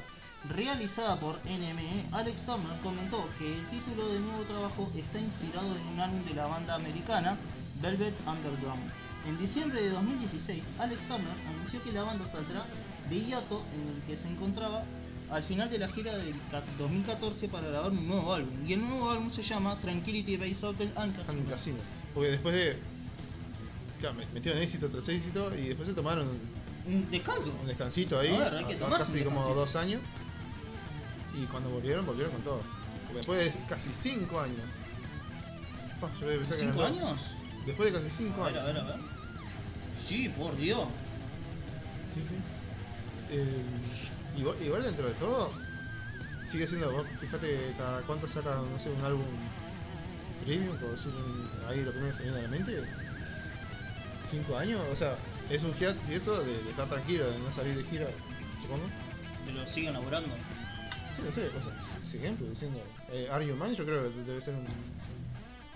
Speaker 2: realizada por NME, Alex Turner comentó que el título del nuevo trabajo está inspirado en un álbum de la banda americana Velvet Underground. En diciembre de 2016, Alex Turner anunció que la banda saldrá de hiato en el que se encontraba al final de la gira del ca- 2014 para grabar un nuevo álbum. Y el nuevo álbum se llama Tranquility Base Hotel and Casino.
Speaker 1: Porque después de. Claro, me- metieron éxito tras éxito y después se tomaron
Speaker 2: Un descanso.
Speaker 1: un descansito ahí,
Speaker 2: A ver, hay que
Speaker 1: casi como dos años. Y cuando volvieron, volvieron con todo. Porque después de casi cinco años. Yo pensé que
Speaker 2: ¿Cinco
Speaker 1: eran
Speaker 2: años?
Speaker 1: Después de casi cinco
Speaker 2: A ver, a
Speaker 1: años.
Speaker 2: ver, a ver. Sí, por Dios.
Speaker 1: Sí, sí. Eh, igual, igual dentro de todo, sigue siendo. Fíjate cada cuánto saca, no sé, un álbum premium, por decir ahí lo primero que se viene a la mente. ¿Cinco años? O sea, es un hiatus y eso de, de estar tranquilo, de no salir de gira, supongo.
Speaker 2: Pero siguen laburando.
Speaker 1: Sí, no sé, o sea, si- siguen produciendo. Eh, Are You Mine yo creo que debe ser un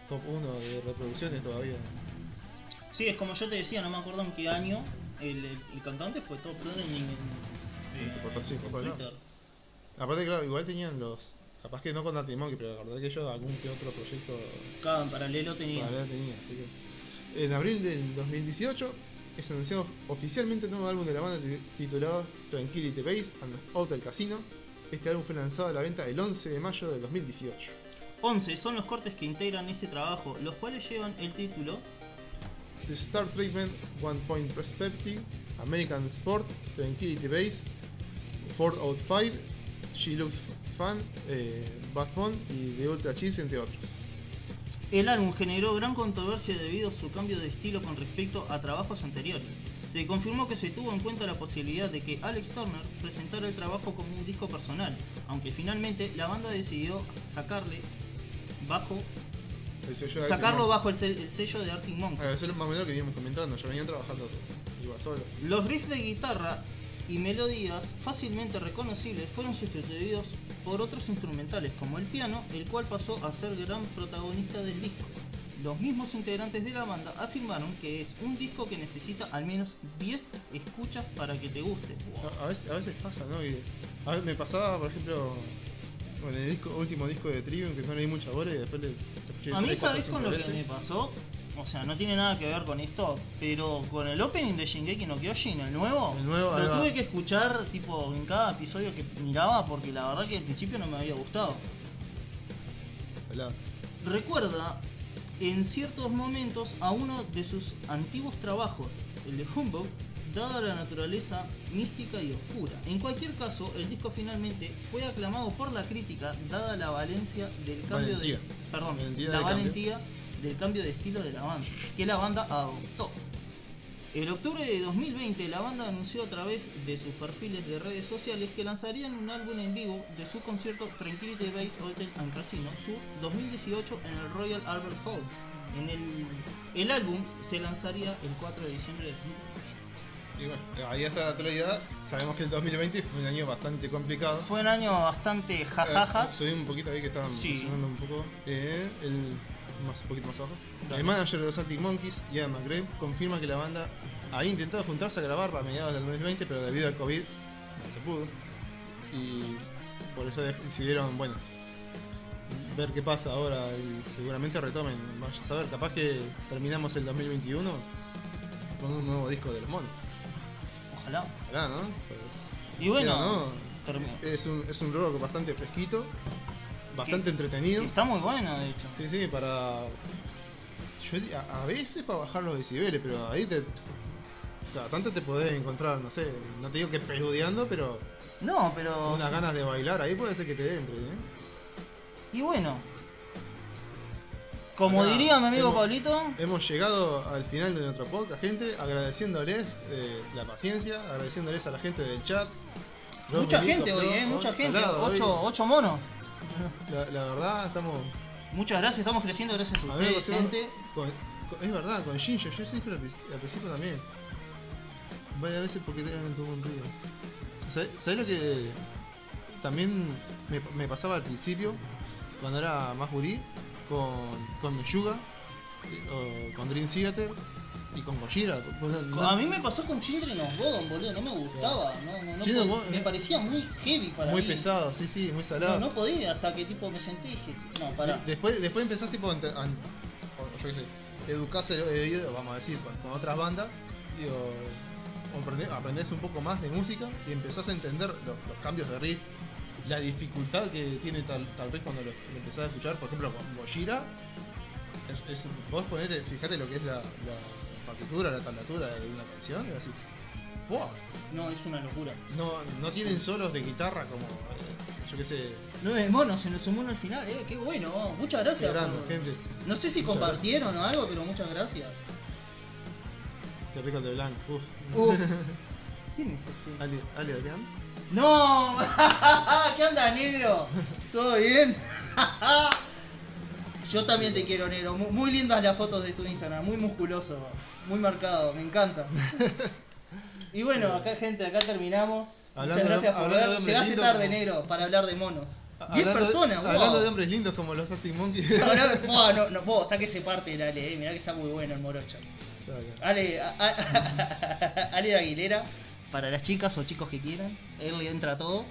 Speaker 1: top 1 de reproducciones todavía.
Speaker 2: Sí, es como yo te decía, no me acuerdo en qué año el, el, el cantante fue top trending en,
Speaker 1: Sí, tipo, top sí, por todos
Speaker 2: Twitter.
Speaker 1: Aparte, claro, igual tenían los. Capaz que no con Arctic Monkey, pero la verdad que ellos algún que otro proyecto
Speaker 2: Cada en paralelo tenía.
Speaker 1: tenía. Así que. En abril del 2018 es anunciado oficialmente el nuevo álbum de la banda ti- titulado Tranquility Base and Hotel Casino. Este álbum fue lanzado a la venta el 11 de mayo del 2018.
Speaker 2: 11 son los cortes que integran este trabajo, los cuales llevan el título
Speaker 1: The Star Treatment, One Point Perspective, American Sport, Tranquility Base, Ford Out 5, She Looks Fun, eh, Bad Fun y The Ultra Cheese, entre otros.
Speaker 2: El álbum generó gran controversia debido a su cambio de estilo con respecto a trabajos anteriores. Se confirmó que se tuvo en cuenta la posibilidad de que Alex Turner presentara el trabajo como un disco personal, aunque finalmente la banda decidió sacarle bajo,
Speaker 1: El sello de
Speaker 2: sacarlo bajo el, se- el sello de Arctic
Speaker 1: Monkeys. Ah, eso es más o menos lo que veníamos comentando, ya venían trabajando, iba solo.
Speaker 2: Los riffs de guitarra y melodías fácilmente reconocibles fueron sustituidos por otros instrumentales como el piano, el cual pasó a ser gran protagonista del disco. Los mismos integrantes de la banda afirmaron que es un disco que necesita al menos 10 escuchas para que te guste.
Speaker 1: A, a veces, a veces pasa, ¿no? Y a me pasaba, por ejemplo, con el disco, último disco de Trivium, que no le di mucha bola y después le
Speaker 2: A mí sabés con lo que me pasó, o sea, no tiene nada que ver con esto, pero con el opening de Shingeki no Kyojin, el nuevo,
Speaker 1: El nuevo, ahí
Speaker 2: lo tuve que escuchar tipo en cada episodio que miraba porque la verdad que al principio no me había gustado.
Speaker 1: Pelado.
Speaker 2: recuerda en ciertos momentos a uno de sus antiguos trabajos, el de Humbug, dada la naturaleza mística y oscura. En cualquier caso, el disco finalmente fue aclamado por la crítica, dada la valencia del cambio
Speaker 1: Valentía.
Speaker 2: de perdón,
Speaker 1: Valentía
Speaker 2: la
Speaker 1: del cambio.
Speaker 2: valentía del cambio de estilo de la banda, que la banda adoptó. En octubre de 2020, la banda anunció a través de sus perfiles de redes sociales que lanzarían un álbum en vivo de su concierto Tranquility Base Hotel and Casino Tour 2018 en el Royal Albert Hall. En el, el álbum se lanzaría el 4 de diciembre de 2018.
Speaker 1: Y bueno, ahí está la actualidad. Sabemos que el 2020 fue un año bastante complicado.
Speaker 2: Fue un año bastante
Speaker 1: Eh,
Speaker 2: jajaja.
Speaker 1: subí un poquito ahí que estaban
Speaker 2: Sí.
Speaker 1: un poco. Eh, el, más, un poquito más abajo. El manager de los Arctic Monkeys, Ian McGrath, confirma que la banda había intentado juntarse a grabar para mediados del 2020, pero debido al COVID no se pudo. Y por eso decidieron, bueno, ver qué pasa ahora y seguramente retomen. Vaya a saber, capaz que terminamos el 2021 con un nuevo disco de los monos.
Speaker 2: Ojalá.
Speaker 1: Ojalá, ¿no? Pues,
Speaker 2: Y bueno,
Speaker 1: Pero no,
Speaker 2: termi-
Speaker 1: es un, es un rock bastante fresquito. bastante entretenido.
Speaker 2: Está muy bueno, de hecho.
Speaker 1: Sí, sí, para. Yo a, a veces para bajar los decibeles, pero ahí te. Cada tanto te podés encontrar, no sé, no te digo que perudeando, pero
Speaker 2: No, pero.
Speaker 1: unas ganas de bailar ahí puede ser que te entre, ¿eh?
Speaker 2: Y bueno. Como diría mi amigo
Speaker 1: hemos-
Speaker 2: Pablito,
Speaker 1: Hemos llegado al final de nuestro podcast, gente, agradeciéndoles eh, la paciencia, agradeciéndoles a la gente del chat.
Speaker 2: Mucha gente hoy, eh, mucha gente. Ocho, ocho monos.
Speaker 1: La, la verdad, estamos.
Speaker 2: Muchas gracias, estamos creciendo gracias a
Speaker 1: A
Speaker 2: ustedes, gente.
Speaker 1: con- con- es verdad, con Shinjo, yo siempre al, princi- al principio también. Varias veces porque tenían tuvo un río. ¿Sabes sabés lo que también me, me pasaba al principio, cuando era más gurí, con, con o con Dream Theater y con Gojira? No-
Speaker 2: A mí me pasó con Children of Bodom, boludo, no me gustaba. No, no,
Speaker 1: Children
Speaker 2: me parecía muy heavy para
Speaker 1: muy
Speaker 2: mí.
Speaker 1: pesado, sí, sí, muy salado.
Speaker 2: no podía, hasta que tipo me senté y dije, no, pará.
Speaker 1: De- Después, después empezás tipo yo qué sé, educarse de oído, vamos a decir, con, otras bandas, y, o, o aprende- aprendés un poco más de música y empezás a entender los, los cambios de riff, la dificultad que tiene tal, tal riff cuando lo, lo empezás a escuchar, por ejemplo con Gojira, es, es- vos ponete, fíjate lo que es la, la partitura, la tablatura de una canción, y vas a decir, wow,
Speaker 2: No, es una locura.
Speaker 1: no, no tienen solos de guitarra como, eh, yo qué sé,
Speaker 2: Nueve monos, se nos sumó en el final, eh, qué bueno. Muchas gracias.
Speaker 1: grande,
Speaker 2: por-
Speaker 1: gente,
Speaker 2: No sé si
Speaker 1: Muchas
Speaker 2: compartieron o algo, pero muchas gracias.
Speaker 1: qué rico el de Blanc, uff.
Speaker 2: Uf. ¿Quién es este?
Speaker 1: Ali, Ali Adrián.
Speaker 2: ¡No! ¿Qué onda, negro? ¿Todo bien? Yo también te quiero, negro. Mu- Muy lindas las fotos de tu Instagram, muy musculoso, muy marcado, me encanta. Y bueno, acá gente, acá terminamos.
Speaker 1: Hablando
Speaker 2: Muchas
Speaker 1: de-
Speaker 2: gracias por
Speaker 1: de
Speaker 2: ver. Llegaste tarde,
Speaker 1: como-
Speaker 2: negro, para hablar de monos. 10
Speaker 1: Hablando-
Speaker 2: personas, wow.
Speaker 1: Hablando de hombres lindos como los Arctic Monkeys.
Speaker 2: No, no, vos, está que se parte el Ale, eh. mirá que está muy bueno el morocha. Ale, a- a- Ale de Aguilera, para las chicas o chicos que quieran, él le entra todo.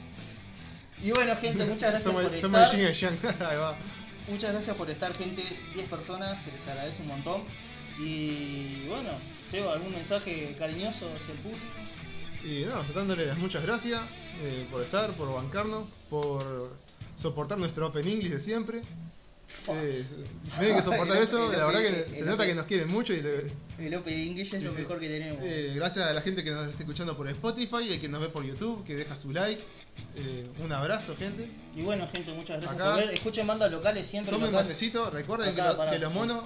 Speaker 2: Y bueno, gente, muchas gracias
Speaker 1: somos,
Speaker 2: por
Speaker 1: somos el
Speaker 2: estar.
Speaker 1: yin y el. Ahí va.
Speaker 2: Muchas gracias por estar, gente. 10 personas, se les agradece un montón. Y bueno, Seba, ¿algún mensaje cariñoso hacia el público?
Speaker 1: Y no, dándole las muchas gracias eh, por estar, por bancarnos, por soportar nuestro Open English de siempre. Eh, que soportar eso, la verdad que se nota que nos quieren mucho y le-
Speaker 2: El Open English es
Speaker 1: Sí,
Speaker 2: lo
Speaker 1: sí.
Speaker 2: mejor que tenemos.
Speaker 1: eh, gracias a la gente que nos está escuchando por Spotify, el que nos ve por YouTube, que deja su like. Eh, un abrazo, gente.
Speaker 2: Y bueno, gente, muchas gracias
Speaker 1: Acá-
Speaker 2: por ver. Escuchen bandas locales siempre.
Speaker 1: Tomen
Speaker 2: local.
Speaker 1: matecito, recuerden que, lo- los monos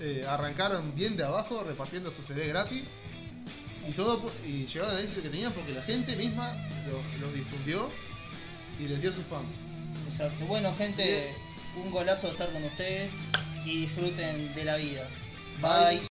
Speaker 1: eh, arrancaron bien de abajo repartiendo su CD gratis y todo y llegaron a éxito que tenían porque la gente misma los, los difundió y les dio su fan.
Speaker 2: Exacto. Bueno, gente, un golazo estar con ustedes y disfruten de la vida.
Speaker 1: Bye.
Speaker 2: Bye.